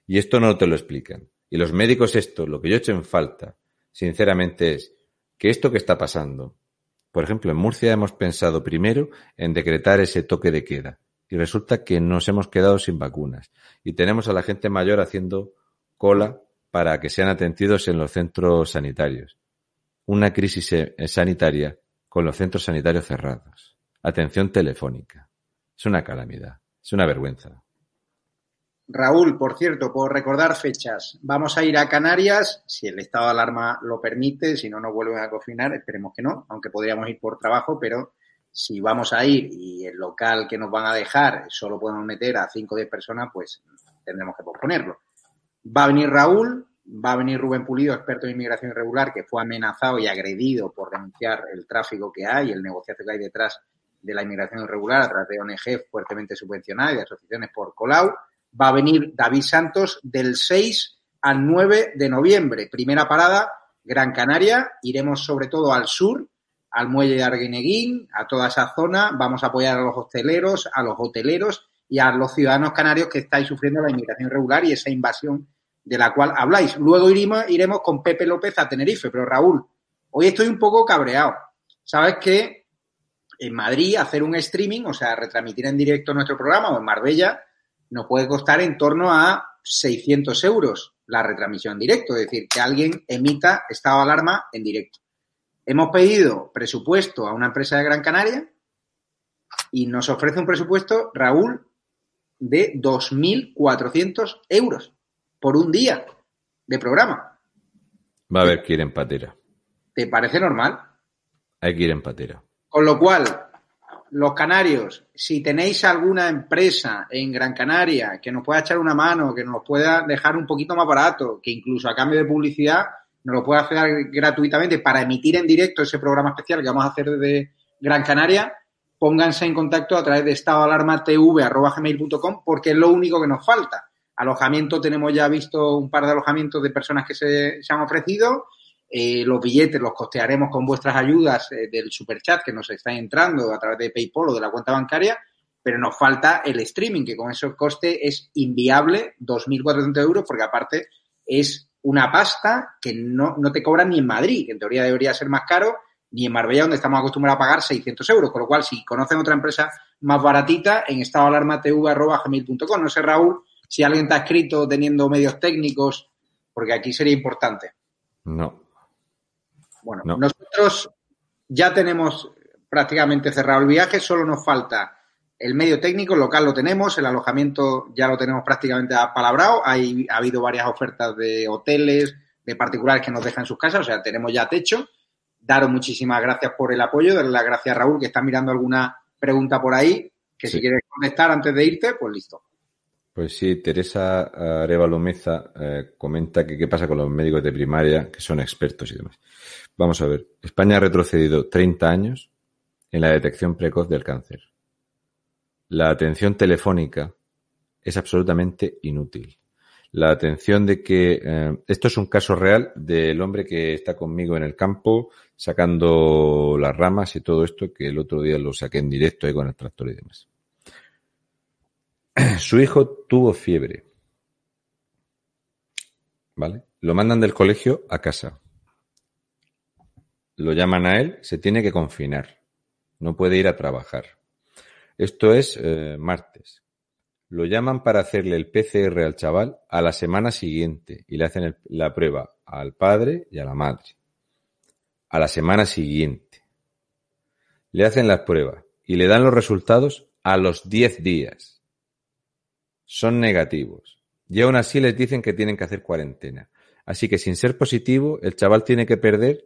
Y esto no te lo explican. Y los médicos esto, lo que yo he hecho en falta, sinceramente, es que esto que está pasando, por ejemplo, en Murcia hemos pensado primero en decretar ese toque de queda. Y resulta que nos hemos quedado sin vacunas. Y tenemos a la gente mayor haciendo cola para que sean atendidos en los centros sanitarios. Una crisis eh, sanitaria con los centros sanitarios cerrados. Atención telefónica. Es una calamidad. Es una vergüenza. Raúl, por cierto, por recordar fechas, vamos a ir a Canarias, si el estado de alarma lo permite, si no nos vuelven a confinar, esperemos que no, aunque podríamos ir por trabajo, pero si vamos a ir y el local que nos van a dejar solo podemos meter a 5 o 10 personas, pues tendremos que posponerlo. Va a venir Raúl, va a venir Rubén Pulido, experto en inmigración irregular, que fue amenazado y agredido por denunciar el tráfico que hay, el negociación que hay detrás de la inmigración irregular a través de ONG fuertemente subvencionadas y de asociaciones por Colau. Va a venir David Santos del 6 al 9 de noviembre. Primera parada, Gran Canaria. Iremos sobre todo al sur, al muelle de Arguineguín, a toda esa zona. Vamos a apoyar a los hosteleros, a los hoteleros y a los ciudadanos canarios que estáis sufriendo la inmigración irregular y esa invasión de la cual habláis. Luego iremos, iremos con Pepe López a Tenerife. Pero Raúl, hoy estoy un poco cabreado. Sabes que en Madrid hacer un streaming, o sea, retransmitir en directo nuestro programa o en Marbella, nos puede costar en torno a 600 euros la retransmisión en directo, es decir, que alguien emita estado de alarma en directo. Hemos pedido presupuesto a una empresa de Gran Canaria y nos ofrece un presupuesto, Raúl, de 2.400 euros por un día de programa. Va a haber que ir en patera. ¿Te parece normal? Hay que ir en patera. Con lo cual, los canarios, si tenéis alguna empresa en Gran Canaria que nos pueda echar una mano, que nos pueda dejar un poquito más barato, que incluso a cambio de publicidad nos lo pueda hacer gratuitamente para emitir en directo ese programa especial que vamos a hacer desde Gran Canaria, pónganse en contacto a través de estadoalarmatv.com porque es lo único que nos falta. Alojamiento, tenemos ya visto un par de alojamientos de personas que se, se han ofrecido. Eh, los billetes los costearemos con vuestras ayudas eh, del superchat que nos está entrando a través de PayPal o de la cuenta bancaria, pero nos falta el streaming, que con ese coste es inviable, 2.400 euros, porque aparte es una pasta que no, no te cobran ni en Madrid, que en teoría debería ser más caro, ni en Marbella, donde estamos acostumbrados a pagar 600 euros. Con lo cual, si conocen otra empresa más baratita, en estadoalarmatv.com. No sé, Raúl, si alguien te ha escrito teniendo medios técnicos, porque aquí sería importante. No. Bueno, No. nosotros ya tenemos prácticamente cerrado el viaje, solo nos falta el medio técnico, el local lo tenemos, el alojamiento ya lo tenemos prácticamente apalabrado, Hay, ha habido varias ofertas de hoteles, de particulares que nos dejan sus casas, o sea, tenemos ya techo. Daros muchísimas gracias por el apoyo, darle las gracias a Raúl, que está mirando alguna pregunta por ahí, que si quieres contestar antes de irte, pues listo. Pues sí, Teresa Arevalo Meza eh, comenta que qué pasa con los médicos de primaria, que son expertos y demás. Vamos a ver, España ha retrocedido 30 años en la detección precoz del cáncer. La atención telefónica es absolutamente inútil. La atención de que eh, esto es un caso real del hombre que está conmigo en el campo sacando las ramas y todo esto que el otro día lo saqué en directo ahí con el tractor y demás. Su hijo tuvo fiebre. ¿Vale? Lo mandan del colegio a casa. Lo llaman a él, se tiene que confinar. No puede ir a trabajar. Esto es eh, martes. Lo llaman para hacerle el PCR al chaval a la semana siguiente y le hacen la prueba al padre y a la madre. A la semana siguiente. Le hacen las pruebas y le dan los resultados a los 10 días son negativos. Y aún así les dicen que tienen que hacer cuarentena. Así que sin ser positivo, el chaval tiene que perder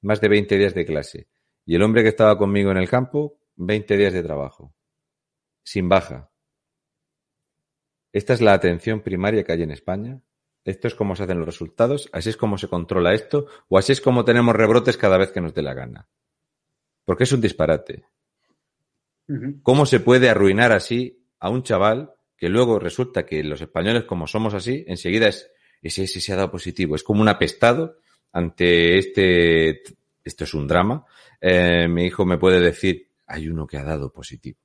más de 20 días de clase. Y el hombre que estaba conmigo en el campo, 20 días de trabajo. Sin baja. Esta es la atención primaria que hay en España. Esto es cómo se hacen los resultados, así es como se controla esto, o así es como tenemos rebrotes cada vez que nos dé la gana. Porque es un disparate. ¿Cómo se puede arruinar así a un chaval que luego resulta que los españoles, como somos así, enseguida es ese, ese se ha dado positivo? Es como un apestado ante este. Esto es un drama. Eh, mi hijo me puede decir, hay uno que ha dado positivo.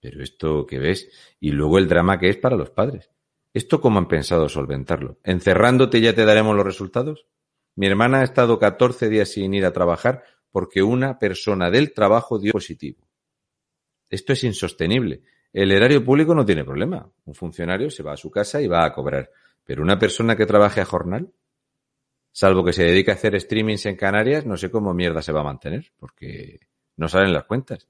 Pero esto que ves, y luego el drama que es para los padres. ¿Esto cómo han pensado solventarlo? ¿Encerrándote ya te daremos los resultados? Mi hermana ha estado 14 días sin ir a trabajar porque una persona del trabajo dio positivo. Esto es insostenible. El erario público no tiene problema. Un funcionario se va a su casa y va a cobrar. Pero una persona que trabaje a jornal, salvo que se dedique a hacer streamings en Canarias, no sé cómo mierda se va a mantener, porque no salen las cuentas.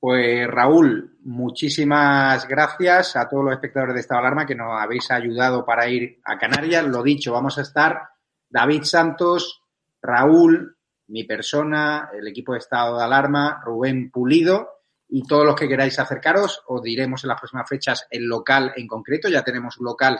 Pues Raúl, muchísimas gracias a todos los espectadores de Estado de Alarma que nos habéis ayudado para ir a Canarias. Lo dicho, vamos a estar David Santos, Raúl, mi persona, el equipo de Estado de Alarma, Rubén Pulido y todos los que queráis acercaros. Os diremos en las próximas fechas el local en concreto. Ya tenemos un local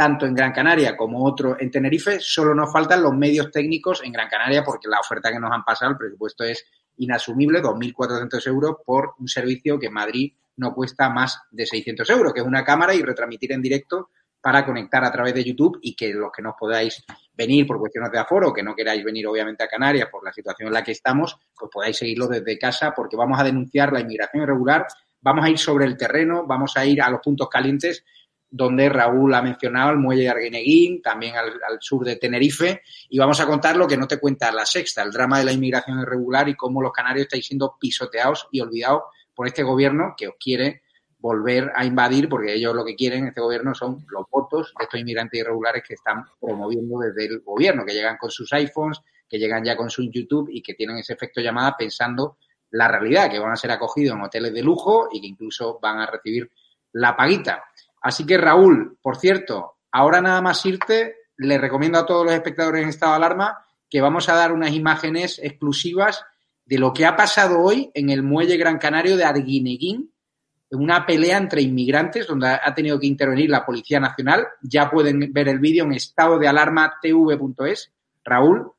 tanto en Gran Canaria como otro en Tenerife. Solo nos faltan los medios técnicos en Gran Canaria porque la oferta que nos han pasado, el presupuesto es inasumible, 2.400 euros por un servicio que en Madrid no cuesta más de 600 euros, que es una cámara y retransmitir en directo para conectar a través de YouTube y que los que no podáis venir por cuestiones de aforo, que no queráis venir obviamente a Canarias por la situación en la que estamos, pues podáis seguirlo desde casa porque vamos a denunciar la inmigración irregular, vamos a ir sobre el terreno, vamos a ir a los puntos calientes donde Raúl ha mencionado el muelle de Arguineguín, también al, al, sur de Tenerife, y vamos a contar lo que no te cuenta la sexta, el drama de la inmigración irregular y cómo los canarios estáis siendo pisoteados y olvidados por este gobierno que os quiere volver a invadir, porque ellos lo que quieren, este gobierno, son los votos de estos inmigrantes irregulares que están promoviendo desde el gobierno, que llegan con sus iPhones, que llegan ya con su YouTube y que tienen ese efecto llamada pensando la realidad, que van a ser acogidos en hoteles de lujo y que incluso van a recibir la paguita. Así que Raúl, por cierto, ahora nada más irte, le recomiendo a todos los espectadores en estado de alarma que vamos a dar unas imágenes exclusivas de lo que ha pasado hoy en el muelle Gran Canario de Arguineguín, en una pelea entre inmigrantes donde ha tenido que intervenir la Policía Nacional. Ya pueden ver el vídeo en estado de alarma tv.es. Raúl,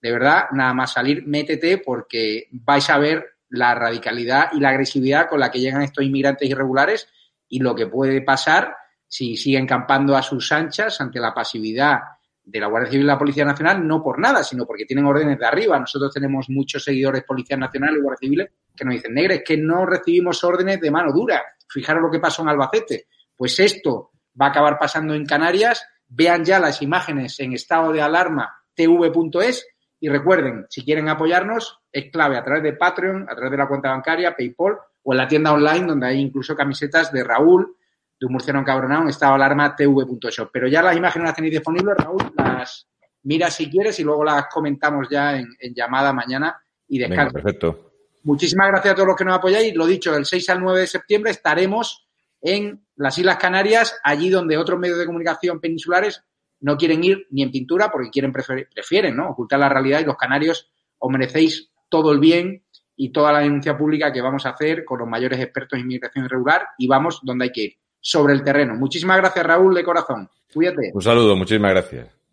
de verdad, nada más salir, métete porque vais a ver la radicalidad y la agresividad con la que llegan estos inmigrantes irregulares y lo que puede pasar si siguen campando a sus anchas ante la pasividad de la Guardia Civil y la Policía Nacional, no por nada, sino porque tienen órdenes de arriba. Nosotros tenemos muchos seguidores Policía Nacional y Guardia Civil que nos dicen, negres, que no recibimos órdenes de mano dura. Fijaros lo que pasó en Albacete. Pues esto va a acabar pasando en Canarias. Vean ya las imágenes en estado de alarma tv.es y recuerden, si quieren apoyarnos, es clave a través de Patreon, a través de la cuenta bancaria, PayPal o en la tienda online donde hay incluso camisetas de Raúl, de un murciano encabronado en estado alarma tv.shop. Pero ya las imágenes las tenéis disponibles, Raúl, las miras si quieres y luego las comentamos ya en, en llamada mañana y descansa. perfecto. Muchísimas gracias a todos los que nos apoyáis. Lo dicho, del 6 al 9 de septiembre estaremos en las Islas Canarias, allí donde otros medios de comunicación peninsulares no quieren ir ni en pintura porque quieren prefieren ¿no? ocultar la realidad y los canarios os merecéis todo el bien y toda la denuncia pública que vamos a hacer con los mayores expertos en inmigración irregular y vamos donde hay que ir, sobre el terreno. Muchísimas gracias, Raúl, de corazón. Cuídate. Un saludo, muchísimas gracias.